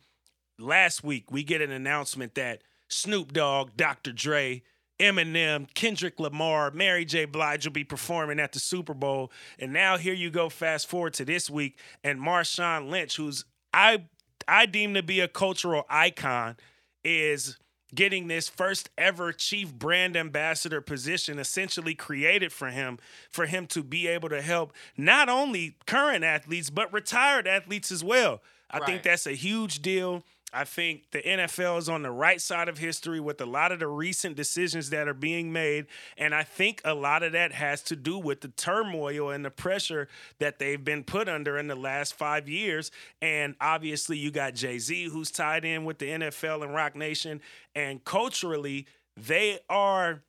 [SPEAKER 1] last week, we get an announcement that Snoop Dogg, Dr. Dre, Eminem, Kendrick Lamar, Mary J. Blige will be performing at the Super Bowl. And now here you go, fast forward to this week, and Marshawn Lynch, who's I I deem to be a cultural icon, is getting this first ever chief brand ambassador position essentially created for him for him to be able to help not only current athletes but retired athletes as well. I think that's a huge deal. I think the NFL is on the right side of history with a lot of the recent decisions that are being made. And I think a lot of that has to do with the turmoil and the pressure that they've been put under in the last five years. And obviously, you got Jay Z, who's tied in with the NFL and Roc Nation. And culturally, they are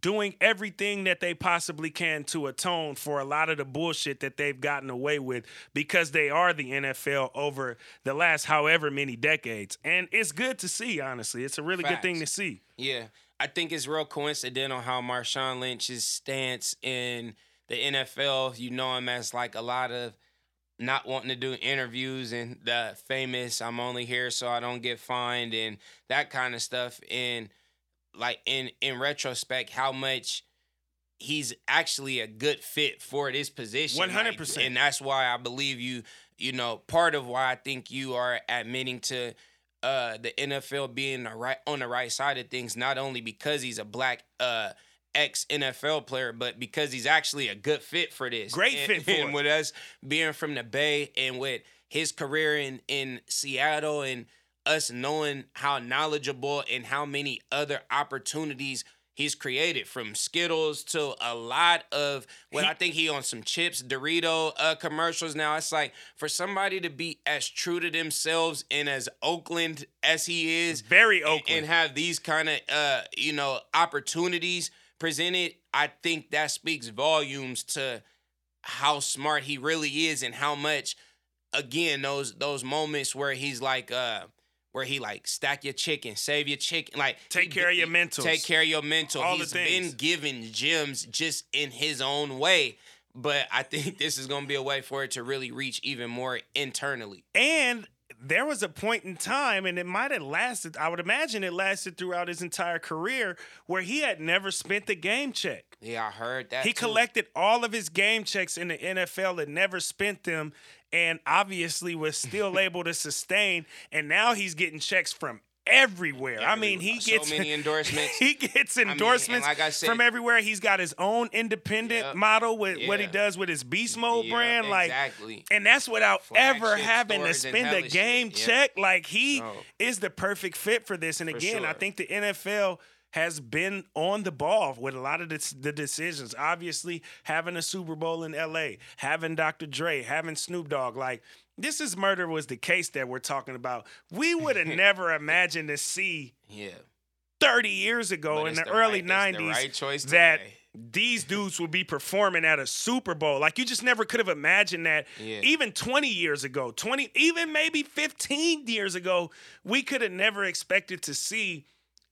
[SPEAKER 1] doing everything that they possibly can to atone for a lot of the bullshit that they've gotten away with because they are the NFL over the last however many decades. And it's good to see, honestly. It's a really good thing to see.
[SPEAKER 2] Yeah, I think it's real coincidental how Marshawn Lynch's stance in the NFL. You know him as like a lot of not wanting to do interviews and the famous "I'm only here so I don't get fined" and that kind of stuff. And like in in retrospect, how much he's actually a good fit for this position.
[SPEAKER 1] 100%.
[SPEAKER 2] and that's why I believe you. You know, part of why I think you are admitting to uh the NFL being the right on the right side of things, not only because he's a black uh ex NFL player, but because he's actually a good fit for this.
[SPEAKER 1] Great
[SPEAKER 2] And-
[SPEAKER 1] fit [LAUGHS] for
[SPEAKER 2] and
[SPEAKER 1] it.
[SPEAKER 2] with us being from the Bay and with his career in in Seattle and us knowing how knowledgeable and how many other opportunities he's created from Skittles to a lot of what I think he on some chips, Dorito uh, commercials now. It's like for somebody to be as true to themselves and as Oakland as he is,
[SPEAKER 1] very Oakland,
[SPEAKER 2] and, and have these kind of uh, you know opportunities presented, I think that speaks volumes to how smart he really is and how much again those those moments where he's like uh where he like stack your chicken, save your chicken, like
[SPEAKER 1] take care
[SPEAKER 2] he,
[SPEAKER 1] of your mental,
[SPEAKER 2] take care of your mental.
[SPEAKER 1] All
[SPEAKER 2] He's
[SPEAKER 1] the things.
[SPEAKER 2] He's been given gems just in his own way, but I think [LAUGHS] this is gonna be a way for it to really reach even more internally.
[SPEAKER 1] And there was a point in time, and it might have lasted. I would imagine it lasted throughout his entire career, where he had never spent the game check.
[SPEAKER 2] Yeah, I heard that.
[SPEAKER 1] He
[SPEAKER 2] too.
[SPEAKER 1] collected all of his game checks in the NFL and never spent them, and obviously was still [LAUGHS] able to sustain. And now he's getting checks from everywhere. I mean, he
[SPEAKER 2] so
[SPEAKER 1] gets
[SPEAKER 2] many [LAUGHS] endorsements.
[SPEAKER 1] he gets endorsements
[SPEAKER 2] I mean, like said,
[SPEAKER 1] from everywhere. He's got his own independent
[SPEAKER 2] yep,
[SPEAKER 1] model with
[SPEAKER 2] yeah.
[SPEAKER 1] what he does with his Beast Mode brand, like
[SPEAKER 2] exactly.
[SPEAKER 1] and that's without
[SPEAKER 2] Flagship
[SPEAKER 1] ever having to spend a game
[SPEAKER 2] shit, yep.
[SPEAKER 1] check. Like he is the perfect fit for this. And
[SPEAKER 2] For
[SPEAKER 1] again, I think the NFL has been on the ball with a lot of the, the decisions. Obviously, having a Super Bowl in LA, having Dr. Dre, having Snoop Dogg, like this is murder was the case that we're talking about. We would have [LAUGHS] never imagined to see
[SPEAKER 2] Yeah.
[SPEAKER 1] 30 years ago
[SPEAKER 2] But
[SPEAKER 1] in the,
[SPEAKER 2] the
[SPEAKER 1] early
[SPEAKER 2] right-
[SPEAKER 1] 90s
[SPEAKER 2] the right
[SPEAKER 1] that
[SPEAKER 2] today.
[SPEAKER 1] these dudes would be performing at a Super Bowl. Like you just never could have imagined that
[SPEAKER 2] Yeah.
[SPEAKER 1] even 20 years ago, 20 even maybe 15 years ago, we could have never expected to see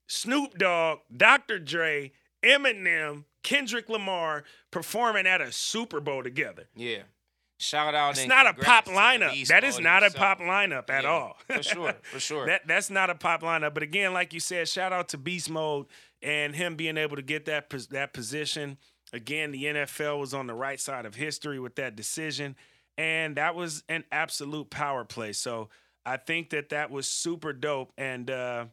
[SPEAKER 1] Snoop Dogg, Dr. Dre, Eminem, Kendrick Lamar performing at a Super Bowl together.
[SPEAKER 2] Yeah. Shout out.
[SPEAKER 1] It's not a pop
[SPEAKER 2] congrats to the
[SPEAKER 1] lineup. That is not a pop lineup at
[SPEAKER 2] Yeah,
[SPEAKER 1] all.
[SPEAKER 2] For sure. [LAUGHS] For sure.
[SPEAKER 1] That that's not a pop lineup. But again, like you said, shout out to Beast Mode and him being able to get that that position. Again, the NFL was on the right side of history with that decision, and that was an absolute power play. So I think that that was super dope. And uh,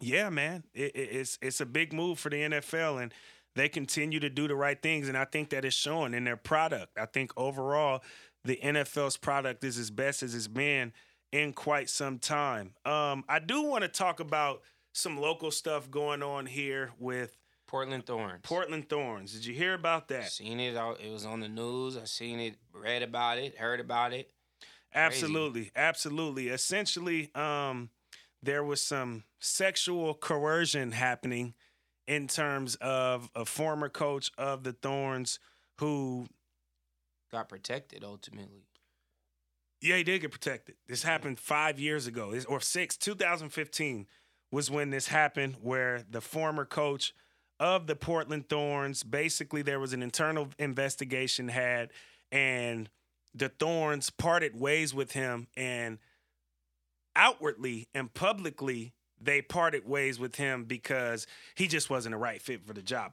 [SPEAKER 1] yeah, man, it, it- it's it's a big move for the NFL, and they continue to do the right things. And I think that is showing in their product. I think overall, the NFL's product is as best as it's been in quite some time. Um, I do want to talk about some local stuff going on here with
[SPEAKER 2] Portland Thorns.
[SPEAKER 1] Portland Thorns. Did you hear about that?
[SPEAKER 2] Seen it. out- It was on the news. I seen it. Read about it. Heard about it.
[SPEAKER 1] Absolutely, absolutely. Essentially, um, there was some sexual coercion happening in terms of a former coach of the Thorns who,
[SPEAKER 2] Got protected ultimately.
[SPEAKER 1] yeah, he did get protected. This happened five years ago, or six, 2015 was when this happened, where the former coach of the Portland Thorns, basically, there was an internal investigation had, and the Thorns parted ways with him, and outwardly and publicly, they parted ways with him because he just wasn't a right fit for the job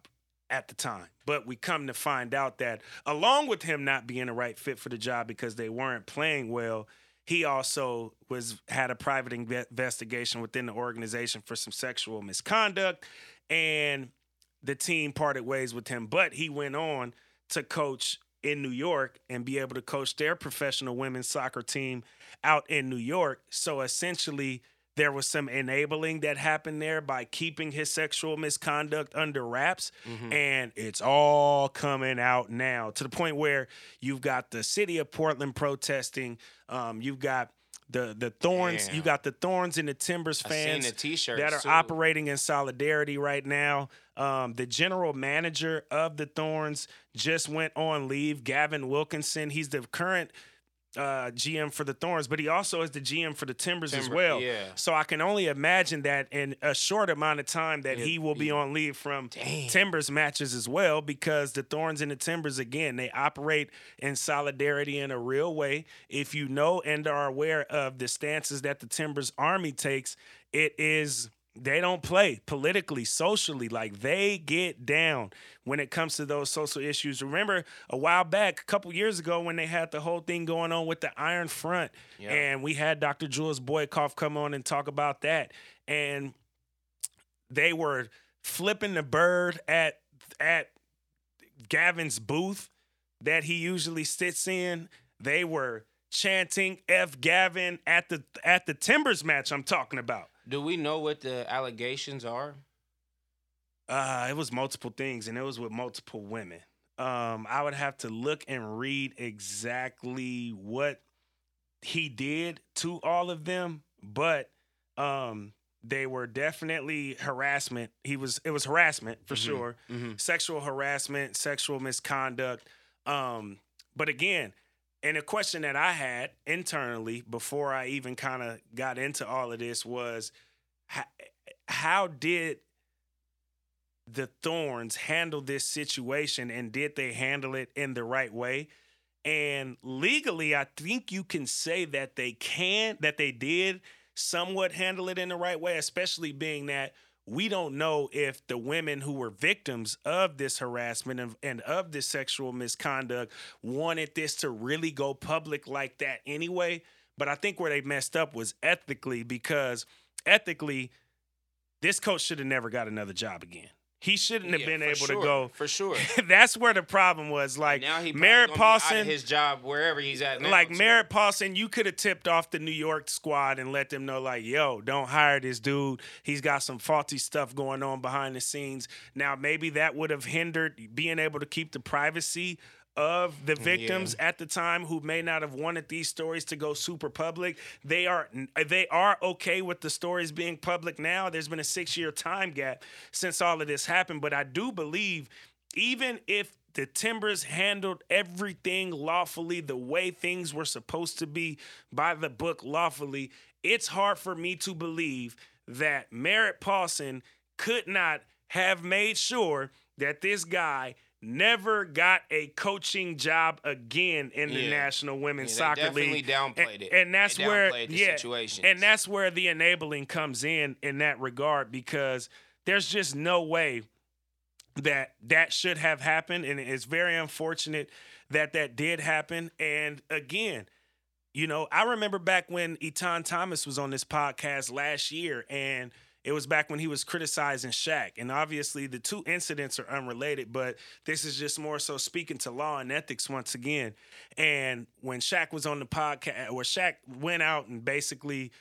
[SPEAKER 1] at the time. But we come to find out that along with him not being a right fit for the job because they weren't playing well, he also was had a private investigation within the organization for some sexual misconduct and the team parted ways with him, but he went on to coach in New York and be able to coach their professional women's soccer team out in New York. So essentially, there was some enabling that happened there by keeping his sexual misconduct under wraps. And it's all coming out now to the point where you've got the city of Portland protesting. Um, you've got the the thorns. You got the thorns and the Timbers fans
[SPEAKER 2] the t-shirts
[SPEAKER 1] that are
[SPEAKER 2] too.
[SPEAKER 1] operating in solidarity right now. Um, the general manager of the Thorns just went on leave. Gavin Wilkinson. He's the current uh, GM for the Thorns, but he also is the GM for the Timbers as well.
[SPEAKER 2] yeah.
[SPEAKER 1] So I can only imagine that in a short amount of time that
[SPEAKER 2] It'd
[SPEAKER 1] he will be
[SPEAKER 2] be-
[SPEAKER 1] on leave from
[SPEAKER 2] Damn.
[SPEAKER 1] Timbers matches as well because the Thorns and the Timbers again they operate in solidarity in a real way. If you know and are aware of the stances that the Timbers Army takes, it is they don't play politically, socially. Like they get down when it comes to those social issues. Remember a while back, a couple years ago, when they had the whole thing going on with the Iron Front,
[SPEAKER 2] Yeah.
[SPEAKER 1] and we had Dr. Jules Boykoff come on and talk about that. And they were flipping the bird at at Gavin's booth that he usually sits in. They were chanting F Gavin at the at the Timbers match I'm talking about.
[SPEAKER 2] Do we know what the allegations are?
[SPEAKER 1] Uh, it was multiple things, and it was with multiple women. Um, I would have to look and read exactly what he did to all of them, but um, they were definitely harassment. He was it was harassment for
[SPEAKER 2] Mhm.
[SPEAKER 1] sure,
[SPEAKER 2] Mm-hmm.
[SPEAKER 1] sexual harassment, sexual misconduct. Um, but again, and a question that I had internally before I even kind of got into all of this was, how, how did the Thorns handle this situation, and did they handle it in the right way? And legally, I think you can say that they can, that they did somewhat handle it in the right way, especially being that we don't know if the women who were victims of this harassment and, of this sexual misconduct wanted this to really go public like that anyway. But I think where they messed up was ethically because ethically, this coach should have never got another job again. He shouldn't have
[SPEAKER 2] Yeah,
[SPEAKER 1] been able
[SPEAKER 2] sure,
[SPEAKER 1] to go.
[SPEAKER 2] for sure. [LAUGHS]
[SPEAKER 1] That's where the problem was. Like
[SPEAKER 2] now he
[SPEAKER 1] Merritt
[SPEAKER 2] probably gonna be out
[SPEAKER 1] Paulson,
[SPEAKER 2] of his job wherever he's at. Now,
[SPEAKER 1] like. Merritt Paulson, you could have tipped off the New York squad and let them know, like, yo, don't hire this dude. He's got some faulty stuff going on behind the scenes. Now, maybe that would have hindered being able to keep the privacy of the victims at the time who may not have wanted these stories to go super public. They are uh, they are okay with the stories being public now. There's been a 6-year time gap since all of this happened, but I do believe even if the Timbers handled everything lawfully the way things were supposed to be by the book lawfully, it's hard for me to believe that Merritt Paulson could not have made sure that this guy never got a coaching job again in the
[SPEAKER 2] Yeah.
[SPEAKER 1] National Women's
[SPEAKER 2] Yeah,
[SPEAKER 1] Soccer
[SPEAKER 2] definitely
[SPEAKER 1] League.
[SPEAKER 2] downplayed
[SPEAKER 1] and,
[SPEAKER 2] it.
[SPEAKER 1] and that's
[SPEAKER 2] They
[SPEAKER 1] where
[SPEAKER 2] yeah,
[SPEAKER 1] and that's where the enabling comes in in that regard because there's just no way that that should have happened and it's very unfortunate that that did happen and again you know i remember back when etan thomas was on this podcast last year and it was back when he was criticizing Shaq. And obviously, the two incidents are unrelated, but this is just more so speaking to law and ethics once again. And when Shaq was on the podcast, uh, where Shaq went out and basically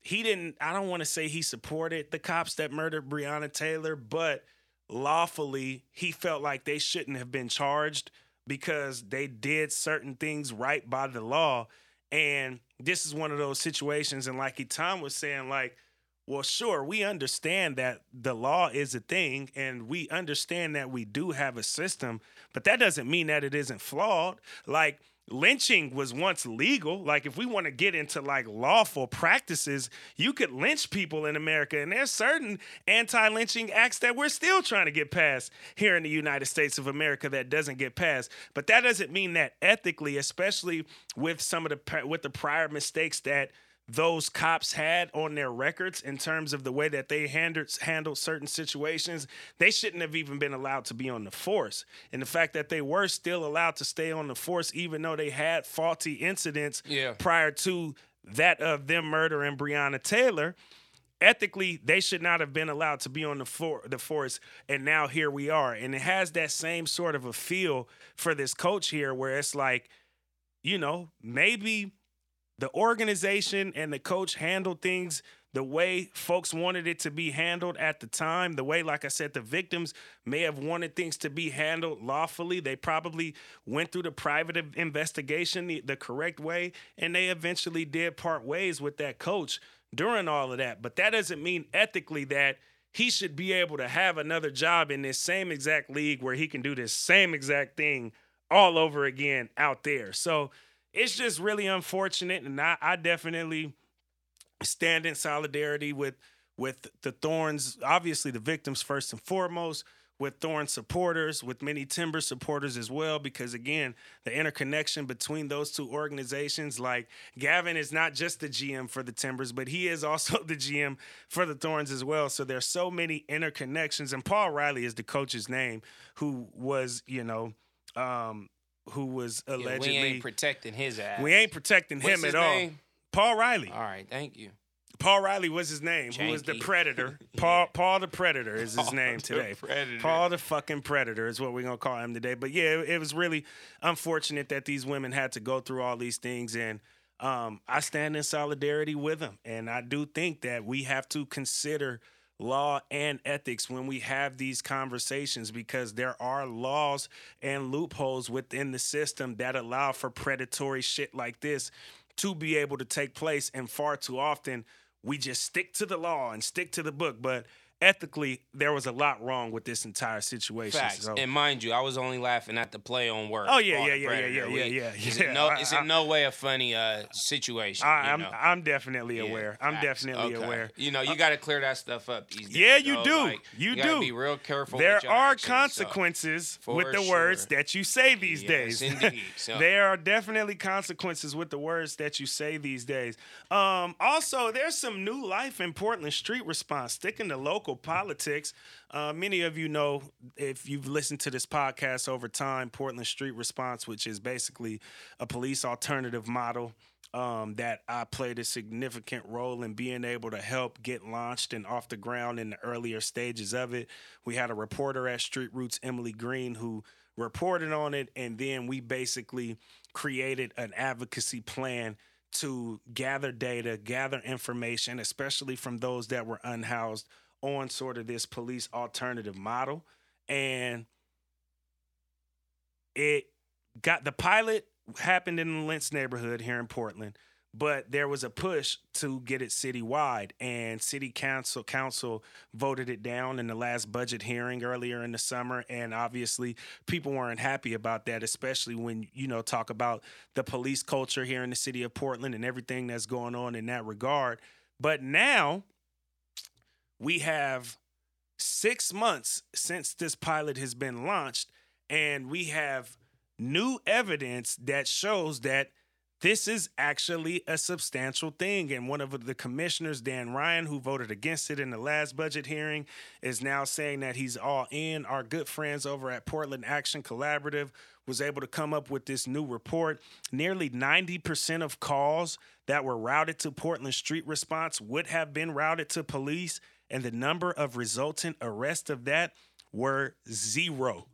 [SPEAKER 1] he didn't I don't want to say he supported the cops that murdered Breonna Taylor, but lawfully he felt like they shouldn't have been charged because they did certain things right by the law. And this is one of those situations, and like Tom was saying, like, well, sure, we understand that the law is a thing, and we understand that we do have a system, but that doesn't mean that it isn't flawed. Like, lynching was once legal. Like, if we want to get into like lawful practices, you could lynch people in America. And there's certain anti lynching acts that we're still trying to get passed here in the United States of America that doesn't get passed. But that doesn't mean that ethically, especially with some of the with the prior mistakes that those cops had on their records in terms of the way that they handled handled certain situations, they shouldn't have even been allowed to be on the force. And the fact that they were still allowed to stay on the force, even though they had faulty incidents
[SPEAKER 2] Yeah.
[SPEAKER 1] prior to that of them murdering Breonna Taylor, ethically they should not have been allowed to be on the for- the force and now here we are and it has that same sort of a feel for this coach here where it's like you know maybe the organization and the coach handled things the way folks wanted it to be handled at the time, the way, like I said, the victims may have wanted things to be handled lawfully. They probably went through the private investigation the, the correct way, and they eventually did part ways with that coach during all of that. But that doesn't mean ethically that he should be able to have another job in this same exact league where he can do this same exact thing all over again out there. So it's just really unfortunate, and I, I definitely stand in solidarity with with the Thorns, obviously the victims first and foremost, with Thorn supporters, with many Timber supporters as well, because again, the interconnection between those two organizations, like Gavin is not just the GM for the Timbers, but he is also [LAUGHS] the GM for the Thorns as well. So there's so many interconnections, and Paul Riley is the coach's name, who was, you know, um, who was
[SPEAKER 2] Yeah,
[SPEAKER 1] allegedly
[SPEAKER 2] we ain't protecting his ass.
[SPEAKER 1] we ain't protecting
[SPEAKER 2] What's
[SPEAKER 1] him at all.
[SPEAKER 2] name?
[SPEAKER 1] Paul Riley.
[SPEAKER 2] All right, thank you.
[SPEAKER 1] Paul Riley was his name, who was the
[SPEAKER 2] Janky.
[SPEAKER 1] Predator. [LAUGHS] Paul Paul the Predator is his
[SPEAKER 2] Paul
[SPEAKER 1] name today.
[SPEAKER 2] Predator.
[SPEAKER 1] Paul the fucking Predator is what we're gonna call him today. But yeah, it, it was really unfortunate that these women had to go through all these things, and um, I stand in solidarity with them. And I do think that we have to consider law and ethics when we have these conversations because there are laws and loopholes within the system that allow for predatory shit like this to be able to take place. And far too often we just stick to the law and stick to the book. But ethically there was a lot wrong with this entire situation
[SPEAKER 2] Facts.
[SPEAKER 1] so
[SPEAKER 2] And mind you, I was only laughing at the play on work.
[SPEAKER 1] Oh, yeah, yeah, yeah, yeah, yeah, yeah, yeah,
[SPEAKER 2] It's,
[SPEAKER 1] yeah.
[SPEAKER 2] In no, it's [LAUGHS]
[SPEAKER 1] I-
[SPEAKER 2] in no way a funny uh, situation.
[SPEAKER 1] I,
[SPEAKER 2] you
[SPEAKER 1] I'm
[SPEAKER 2] know?
[SPEAKER 1] I'm definitely
[SPEAKER 2] Yeah,
[SPEAKER 1] aware. I'm
[SPEAKER 2] facts.
[SPEAKER 1] definitely
[SPEAKER 2] Okay.
[SPEAKER 1] aware.
[SPEAKER 2] You know, you got to clear that stuff up these days.
[SPEAKER 1] Yeah, you do.
[SPEAKER 2] like,
[SPEAKER 1] You
[SPEAKER 2] gotta
[SPEAKER 1] do.
[SPEAKER 2] Be real careful.
[SPEAKER 1] There are
[SPEAKER 2] actions, so-
[SPEAKER 1] consequences
[SPEAKER 2] For
[SPEAKER 1] with the words that you say these
[SPEAKER 2] Yes,
[SPEAKER 1] days. [LAUGHS]
[SPEAKER 2] indeed. So-
[SPEAKER 1] there are definitely consequences with the words that you say these days. Um, also, there's some new life in Portland street response. Sticking to local politics, uh, many of you know if you've listened to this podcast over time, Portland Street Response, which is basically a police alternative model um, that I played a significant role in being able to help get launched and off the ground in the earlier stages of it. We had a reporter at Street Roots, Emily Green, who reported on it, and then we basically created an advocacy plan to gather data, gather information, especially from those that were unhoused on sort of this police alternative model. And it got the pilot happened in the Lents neighborhood here in Portland, but there was a push to get it citywide, and city council council voted it down in the last budget hearing earlier in the summer. And obviously, people weren't happy about that, especially when you know talk about the police culture here in the city of Portland and everything that's going on in that regard. But now we have six months since this pilot has been launched, and we have new evidence that shows that this is actually a substantial thing. And one of the commissioners, Dan Ryan, who voted against it in the last budget hearing, is now saying that he's all in. Our good friends over at Portland Action Collaborative was able to come up with this new report. Nearly 90% of calls that were routed to Portland Street Response would have been routed to police, and the number of resultant arrests of that were zero.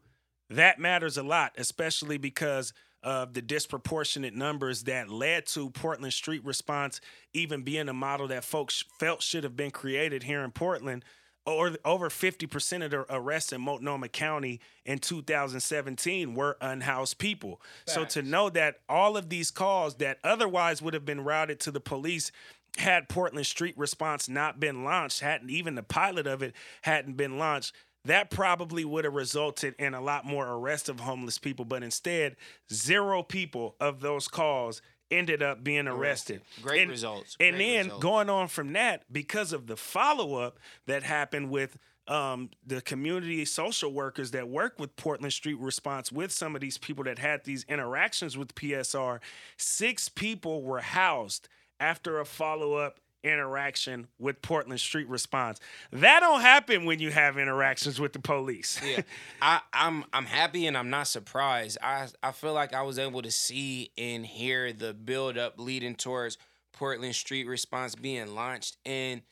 [SPEAKER 1] That matters a lot, especially because of the disproportionate numbers that led to Portland Street Response even being a model that folks felt should have been created here in Portland. Or over 50% of the arrests in Multnomah County in 2017 were unhoused people. So to know that all of these calls that otherwise would have been routed to the police had Portland Street Response not been launched, hadn't even the pilot of it hadn't been launched, that probably would have resulted in a lot more arrest of homeless people. But instead, zero people of those calls ended up being arrested.
[SPEAKER 2] Great
[SPEAKER 1] And-
[SPEAKER 2] results.
[SPEAKER 1] And
[SPEAKER 2] Great
[SPEAKER 1] then
[SPEAKER 2] results.
[SPEAKER 1] going on from that, because of the follow up that happened with um, the community social workers that work with Portland Street Response with some of these people that had these interactions with PSR, six people were housed after a follow up interaction with Portland Street Response. That don't happen when you have interactions with the police.
[SPEAKER 2] yeah, [LAUGHS] I, I'm I'm happy and I'm not surprised. I I feel like I was able to see and hear the build up leading towards Portland Street Response being launched, and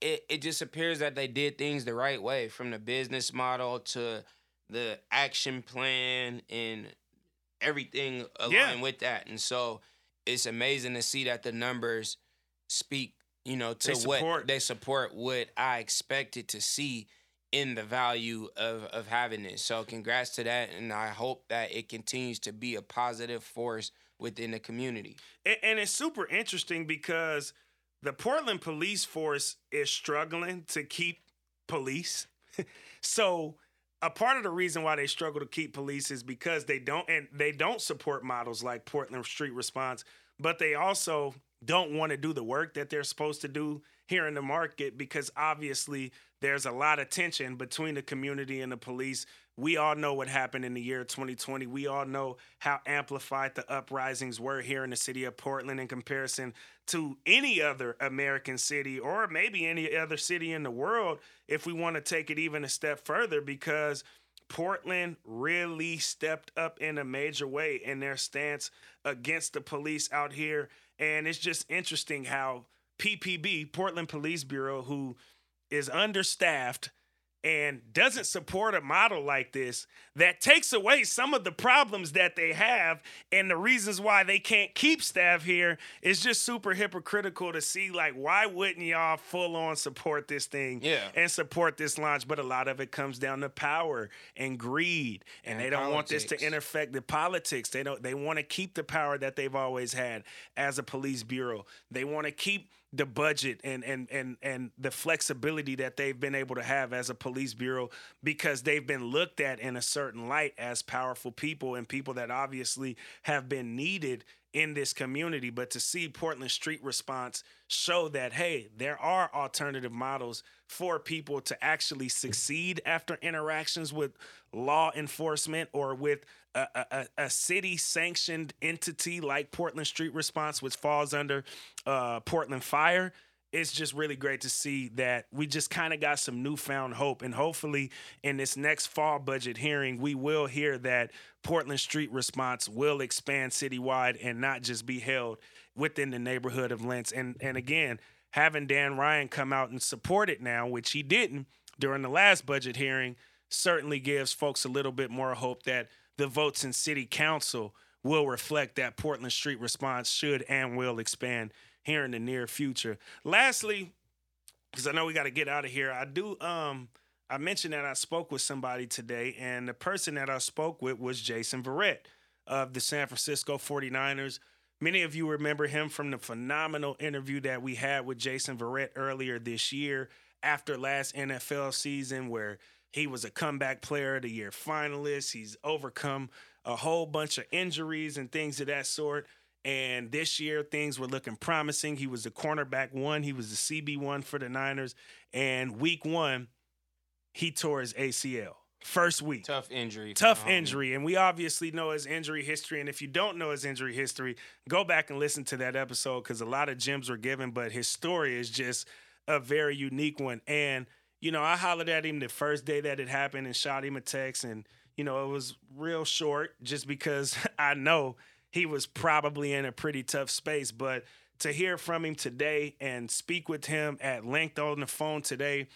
[SPEAKER 2] it it just appears that they did things the right way, from the business model to the action plan and everything aligned
[SPEAKER 1] Yeah.
[SPEAKER 2] with that. And so it's amazing to see that the numbers speak, you know, to
[SPEAKER 1] They
[SPEAKER 2] what they support what I expected to see in the value of of having it. So congrats to that and I hope that it continues to be a positive force within the community.
[SPEAKER 1] And, and it's super interesting because the Portland police force is struggling to keep police. [LAUGHS] so a part of the reason why they struggle to keep police is because they don't and they don't support models like Portland Street Response, but they also don't want to do the work that they're supposed to do here in the market because obviously there's a lot of tension between the community and the police. We all know what happened in the year 2020. We all know how amplified the uprisings were here in the city of Portland in comparison to any other American city or maybe any other city in the world if we want to take it even a step further because Portland really stepped up in a major way in their stance against the police out here. And it's just interesting how PPB, Portland Police Bureau, who is understaffed and doesn't support a model like this that takes away some of the problems that they have. And the reasons why they can't keep staff here is just super hypocritical to see like why wouldn't y'all full on support this thing
[SPEAKER 2] Yeah.
[SPEAKER 1] and support this launch? But a lot of it comes down to power and greed. And,
[SPEAKER 2] And
[SPEAKER 1] they don't want this to
[SPEAKER 2] politics.
[SPEAKER 1] intersect the politics. They don't they want to keep the power that they've always had as a police bureau. They want to keep the budget and and and and the flexibility that they've been able to have as a police bureau because they've been looked at in a certain light as powerful people and people that obviously have been needed in this community. But to see Portland street response show that hey there are alternative models for people to actually succeed after interactions with law enforcement or with a, a, a- city sanctioned entity like Portland Street Response, which falls under uh, Portland Fire. It's just really great to see that we just kind of got some newfound hope. And hopefully, in this next fall budget hearing, we will hear that Portland Street Response will expand citywide and not just be held within the neighborhood of Lents. And, and again, having Dan Ryan come out and support it now, which he didn't during the last budget hearing, certainly gives folks a little bit more hope that the votes in city council will reflect that Portland Street response should and will expand here in the near future. Lastly, because I know we got to get out of here, I do um I mentioned that I spoke with somebody today, and the person that I spoke with was Jason Verrett of the San Francisco 49ers. Many of you remember him from the phenomenal interview that we had with Jason Verrett earlier this year after last NFL season, where he was a comeback player of the year finalist. He's overcome a whole bunch of injuries and things of that sort. And this year, things were looking promising. He was the cornerback one, he was the CB one for the Niners. And week one, he tore his ACL. First week.
[SPEAKER 2] Tough injury.
[SPEAKER 1] Tough injury. And we obviously know his injury history. And if you don't know his injury history, go back and listen to that episode because a lot of gems were given, but his story is just a very unique one. And, you know, I hollered at him the first day that it happened and shot him a text. And, you know, it was real short just because [LAUGHS] I know he was probably in a pretty tough space. But to hear from him today and speak with him at length on the phone today,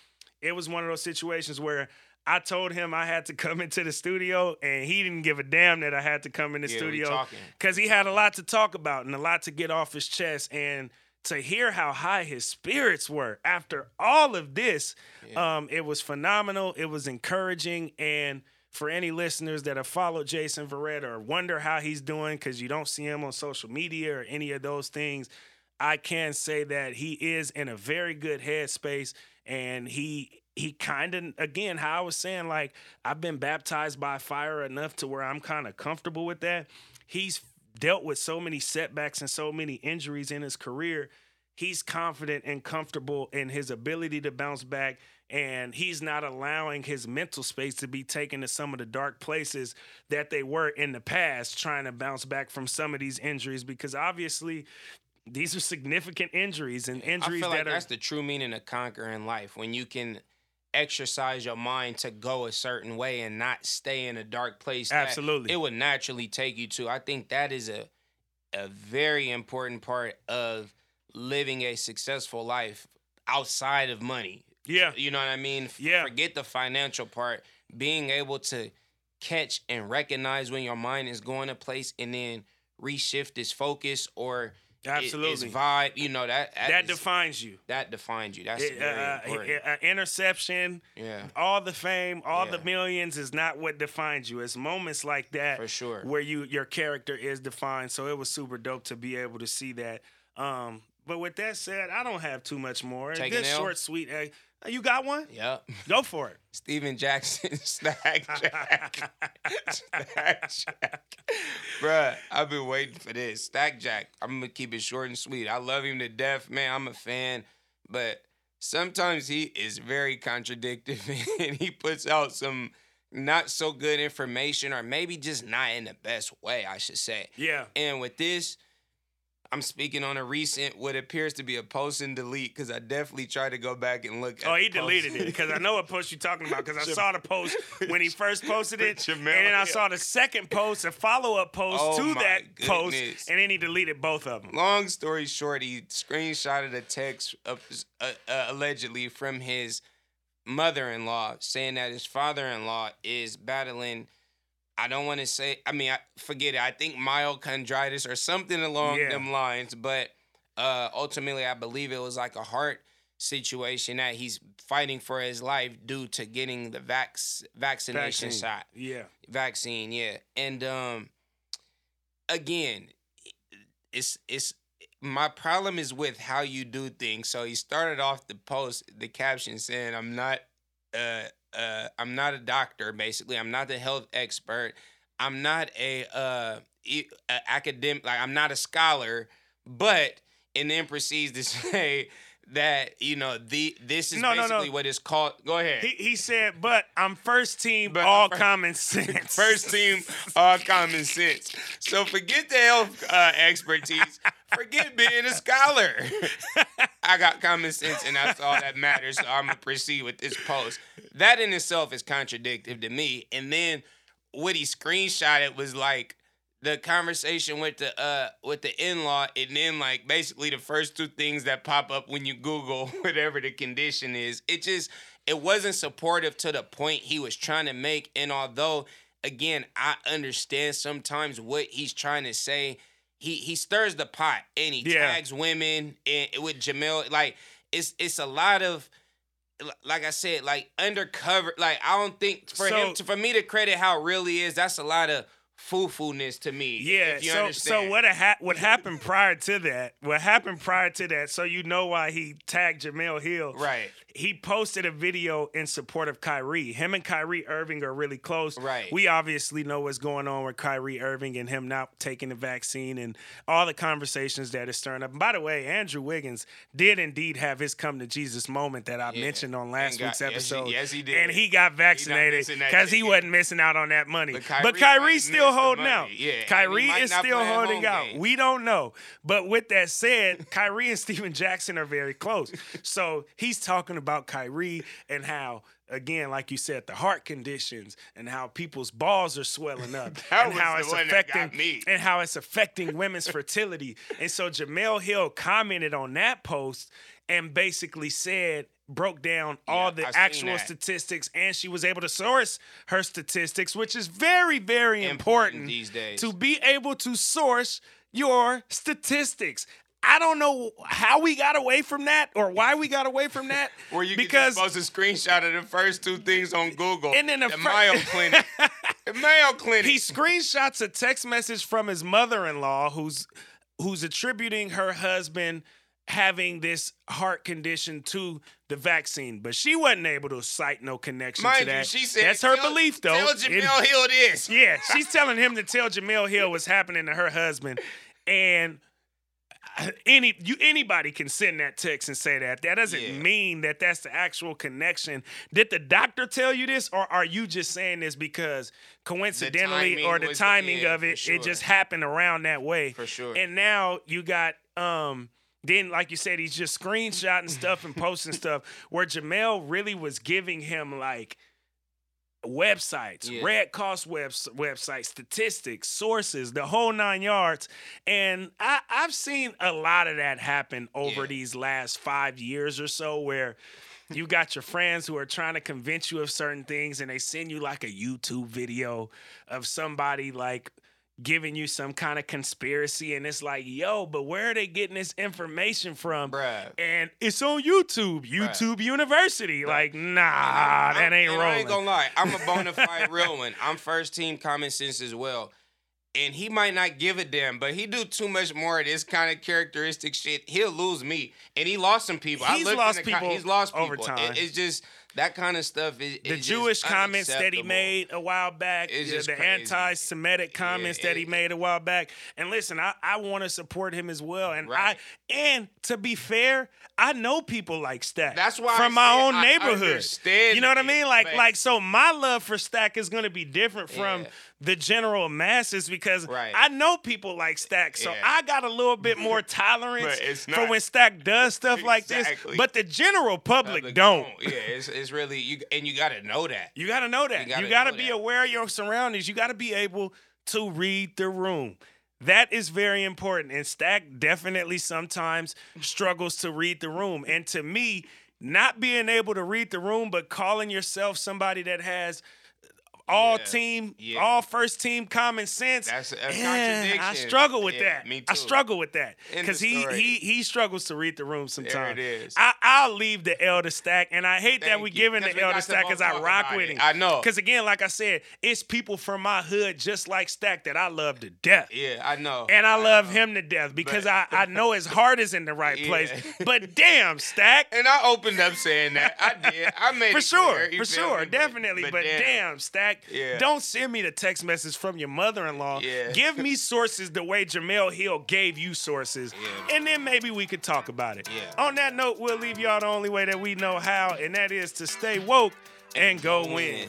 [SPEAKER 1] it was one of those situations where I told him I had to come [LAUGHS] into the studio, and he didn't give a damn that I had to come in the
[SPEAKER 2] Yeah,
[SPEAKER 1] studio because he had a lot to talk about and a lot to get off his chest. And to hear how high his spirits were after all of this, um, it was phenomenal. It was encouraging. And for any listeners that have followed Jason Verrett or wonder how he's doing because you don't see him on social media or any of those things, I can say that he is in a very good headspace and he he kind of again how I was saying like I've been baptized by fire enough to where I'm kind of comfortable with that. He's dealt with so many setbacks and so many injuries in his career. He's confident and comfortable in his ability to bounce back and he's not allowing his mental space to be taken to some of the dark places that they were in the past trying to bounce back from some of these injuries because obviously these are significant injuries and injuries
[SPEAKER 2] I feel like
[SPEAKER 1] that are
[SPEAKER 2] that's the true meaning of conquering life when you can exercise your mind to go a certain way and not stay in a dark place. that
[SPEAKER 1] Absolutely.
[SPEAKER 2] it would naturally take you to. I think that is a a very important part of living a successful life outside of money.
[SPEAKER 1] Yeah.
[SPEAKER 2] You know what I mean?
[SPEAKER 1] Yeah.
[SPEAKER 2] Forget the financial part. Being able to catch and recognize when your mind is going a place and then reshift its focus or it-
[SPEAKER 1] Absolutely.
[SPEAKER 2] its vibe. You know that
[SPEAKER 1] that
[SPEAKER 2] is-
[SPEAKER 1] defines you.
[SPEAKER 2] that defines you. That's
[SPEAKER 1] It-
[SPEAKER 2] very
[SPEAKER 1] uh,
[SPEAKER 2] important.
[SPEAKER 1] uh, interception,
[SPEAKER 2] yeah,
[SPEAKER 1] all the fame, all the millions is not what defines you. It's moments like that
[SPEAKER 2] for sure.
[SPEAKER 1] where you your character is defined. So it was super dope to be able to see that. Um, but with that said, I don't have too much more.
[SPEAKER 2] Take L?
[SPEAKER 1] short, sweet. Uh, you got one?
[SPEAKER 2] Yeah.
[SPEAKER 1] Go for it.
[SPEAKER 2] Steven Jackson, [LAUGHS] Stack [LAUGHS] Jack. Stack Jack. Bruh, I've been waiting for this. Stack Jack. I'm gonna keep it short and sweet. I love him to death, man. I'm a fan. But sometimes he is very contradictory [LAUGHS] and he puts out some not so good information or maybe just not in the best way, I should say.
[SPEAKER 1] Yeah.
[SPEAKER 2] And with this, I'm speaking on a recent what appears to be a post and delete because I definitely tried to go back and look.
[SPEAKER 1] Oh, he
[SPEAKER 2] the post.
[SPEAKER 1] deleted it because I know what post you're talking about because I [LAUGHS] saw the post when he first posted it, [LAUGHS]
[SPEAKER 2] Jemele
[SPEAKER 1] and then I saw the second post, a follow up post
[SPEAKER 2] Oh
[SPEAKER 1] to that post, and then he deleted both of them.
[SPEAKER 2] Long story short, he screenshotted a text of, uh, uh, allegedly from his mother-in-law saying that his father-in-law is battling. I don't want to say. I mean, I, forget it. I think myochondritis or something along
[SPEAKER 1] Yeah.
[SPEAKER 2] them lines. But uh, ultimately, I believe it was like a heart situation that he's fighting for his life due to getting the vax vaccination
[SPEAKER 1] Vaccine.
[SPEAKER 2] shot
[SPEAKER 1] Yeah.
[SPEAKER 2] vaccine yeah and um again it's it's my problem is with how you do things so he started off the post the caption saying i'm not uh uh i'm not a doctor basically. I'm not the health expert. I'm not a uh a academic like i'm not a scholar but and then proceeds to [LAUGHS] say that you know the this is
[SPEAKER 1] No, no, no.
[SPEAKER 2] basically what it's called go ahead
[SPEAKER 1] He, he said, but I'm first team,
[SPEAKER 2] But
[SPEAKER 1] all
[SPEAKER 2] I'm
[SPEAKER 1] common [LAUGHS] sense.
[SPEAKER 2] First team, all common sense. So forget the health uh, expertise. Forget being a scholar. [LAUGHS] I got common sense, and that's all that matters. So I'm gonna proceed with this post. That in itself is contradictory to me. And then what he screenshotted was like the conversation with the uh with the in-law, and then like basically the first two things that pop up when you Google [LAUGHS] whatever the condition is. It just it wasn't supportive to the point he was trying to make. And although again, I understand sometimes what he's trying to say. He he stirs the pot and he
[SPEAKER 1] Yeah.
[SPEAKER 2] tags women and with Jemele. Like it's it's a lot of like I said, like undercover. Like I don't think for
[SPEAKER 1] So-
[SPEAKER 2] him to, for me to credit how it really is, that's a lot of foo-foo-ness to me.
[SPEAKER 1] Yeah.
[SPEAKER 2] if you
[SPEAKER 1] So
[SPEAKER 2] understand.
[SPEAKER 1] so what ha- what happened prior to that? What happened prior to that? So you know why he tagged Jemele Hill.
[SPEAKER 2] Right.
[SPEAKER 1] He posted a video in support of Kyrie. Him and Kyrie Irving are really close.
[SPEAKER 2] Right.
[SPEAKER 1] We obviously know what's going on with Kyrie Irving and him not taking the vaccine and all the conversations that is stirring up. And by the way, Andrew Wiggins did indeed have his come to Jesus moment that I
[SPEAKER 2] Yeah.
[SPEAKER 1] mentioned on last
[SPEAKER 2] got-
[SPEAKER 1] week's
[SPEAKER 2] yes, he-
[SPEAKER 1] episode.
[SPEAKER 2] yes, he did.
[SPEAKER 1] And he got vaccinated because he
[SPEAKER 2] ticket.
[SPEAKER 1] wasn't missing out on that money.
[SPEAKER 2] But
[SPEAKER 1] But,
[SPEAKER 2] Kyrie
[SPEAKER 1] Kyrie's still holding out.
[SPEAKER 2] Yeah,
[SPEAKER 1] Kyrie is still holding out.
[SPEAKER 2] game.
[SPEAKER 1] We don't know. But with that said, Kyrie and [LAUGHS] Steven Jackson are very close. [LAUGHS] So he's talking about Kyrie and how, again, like you said, the heart conditions and how people's balls are swelling up [LAUGHS] and how it's affecting
[SPEAKER 2] me.
[SPEAKER 1] and how it's affecting women's fertility. And so Jemele Hill commented on that post and basically said, broke down all the
[SPEAKER 2] I seen
[SPEAKER 1] actual statistics, and she was able to source her statistics, which is very, very
[SPEAKER 2] Important
[SPEAKER 1] important,
[SPEAKER 2] these days.
[SPEAKER 1] to be able to source your statistics. I don't know how we got away from that or why we got away from that. [LAUGHS]
[SPEAKER 2] You
[SPEAKER 1] because
[SPEAKER 2] can just post a screenshot of the first two things on Google.
[SPEAKER 1] And then the
[SPEAKER 2] the
[SPEAKER 1] fir-
[SPEAKER 2] Mayo [LAUGHS] Clinic. Mayo Clinic.
[SPEAKER 1] he screenshots a text message from his mother-in-law who's who's attributing her husband having this heart condition to the vaccine, but she wasn't able to cite no connection to
[SPEAKER 2] Mind you,
[SPEAKER 1] that.
[SPEAKER 2] she said
[SPEAKER 1] That's her belief, though.
[SPEAKER 2] Tell Jemele Hill this. [LAUGHS]
[SPEAKER 1] yeah, she's telling him to tell Jemele Hill what's happening to her husband, and any you anybody can send that text and say that. That doesn't
[SPEAKER 2] Yeah.
[SPEAKER 1] mean that that's the actual connection. Did the doctor tell you this, or are you just saying this because coincidentally,
[SPEAKER 2] timing
[SPEAKER 1] or the
[SPEAKER 2] the-
[SPEAKER 1] timing
[SPEAKER 2] yeah,
[SPEAKER 1] of it,
[SPEAKER 2] sure.
[SPEAKER 1] it just happened around that way?
[SPEAKER 2] For sure.
[SPEAKER 1] And now you got um. Then, like you said, he's just screenshotting stuff and [LAUGHS] posting stuff where Jemele really was giving him like websites,
[SPEAKER 2] Yeah.
[SPEAKER 1] red cost webs websites, statistics, sources, the whole nine yards. And I, I've seen a lot of that happen over
[SPEAKER 2] Yeah.
[SPEAKER 1] these last five years or so where you got your friends who are trying to convince you of certain things and they send you like a YouTube video of somebody like giving you some kind of conspiracy and it's like, yo, but where are they getting this information from?
[SPEAKER 2] Bruh.
[SPEAKER 1] And it's on YouTube, YouTube University. Like, nah, that
[SPEAKER 2] I'm-
[SPEAKER 1] ain't
[SPEAKER 2] and
[SPEAKER 1] rolling.
[SPEAKER 2] I ain't gonna lie. I'm a bona [LAUGHS] fide real one. I'm first team common sense as well. And he might not give a damn, but he do too much more of this kind of characteristic shit. He'll lose me, and he lost some people.
[SPEAKER 1] He's lost
[SPEAKER 2] co-
[SPEAKER 1] people
[SPEAKER 2] he's lost people.
[SPEAKER 1] over time.
[SPEAKER 2] It- it's just that kind of stuff is
[SPEAKER 1] the
[SPEAKER 2] is
[SPEAKER 1] Jewish comments that he made a while back, yeah, the anti-Semitic comments that he made a while back. And listen, I, I want to support him as well. And
[SPEAKER 2] Right.
[SPEAKER 1] I and to be fair, I know people like Stack.
[SPEAKER 2] That's why I
[SPEAKER 1] from my
[SPEAKER 2] said
[SPEAKER 1] own
[SPEAKER 2] I
[SPEAKER 1] neighborhood. You know what I mean? Like
[SPEAKER 2] but-
[SPEAKER 1] like so my love for Stack is gonna be different from
[SPEAKER 2] Yeah.
[SPEAKER 1] the general masses because
[SPEAKER 2] Right.
[SPEAKER 1] I know people like Stack. So
[SPEAKER 2] Yeah.
[SPEAKER 1] I got a little bit more [LAUGHS] tolerance for when Stack does stuff like this. But the general public,
[SPEAKER 2] Public
[SPEAKER 1] don't.
[SPEAKER 2] Yeah, it's, it's [LAUGHS] really you, and you got to know that.
[SPEAKER 1] You got to know that.
[SPEAKER 2] You
[SPEAKER 1] got to be
[SPEAKER 2] that.
[SPEAKER 1] aware of your surroundings. You got to be able to read the room. That is very important. And Stack definitely sometimes struggles to read the room. And to me, not being able to read the room, but calling yourself somebody that has all
[SPEAKER 2] Yeah.
[SPEAKER 1] team,
[SPEAKER 2] Yeah.
[SPEAKER 1] all first team common sense.
[SPEAKER 2] That's a contradiction.
[SPEAKER 1] I struggle with that.
[SPEAKER 2] me
[SPEAKER 1] I struggle with that because he he he struggles to read the room sometimes.
[SPEAKER 2] it is.
[SPEAKER 1] I, I'll leave the elder Stack, and I hate that we
[SPEAKER 2] you.
[SPEAKER 1] giving the
[SPEAKER 2] we
[SPEAKER 1] L to
[SPEAKER 2] got to
[SPEAKER 1] Stack because I rock with
[SPEAKER 2] it.
[SPEAKER 1] him.
[SPEAKER 2] I know.
[SPEAKER 1] Because again, like I said, it's people from my hood just like Stack that I love to death.
[SPEAKER 2] Yeah, I know.
[SPEAKER 1] And I love
[SPEAKER 2] know.
[SPEAKER 1] him to death because
[SPEAKER 2] But-
[SPEAKER 1] I, I know his [LAUGHS] heart is in the right place. But damn, Stack.
[SPEAKER 2] And I opened up saying that. I did. I [LAUGHS] made
[SPEAKER 1] For
[SPEAKER 2] it
[SPEAKER 1] sure,
[SPEAKER 2] clear,
[SPEAKER 1] for sure, definitely. But, damn.
[SPEAKER 2] damn.
[SPEAKER 1] Stack,
[SPEAKER 2] Yeah.
[SPEAKER 1] don't send me the text message from your mother-in-law.
[SPEAKER 2] Yeah.
[SPEAKER 1] Give me [LAUGHS] sources the way Jemele Hill gave you sources,
[SPEAKER 2] Yeah.
[SPEAKER 1] and then maybe we could talk about it. On that note, we'll leave y'all the only way that we know how, and that is to stay woke and go win.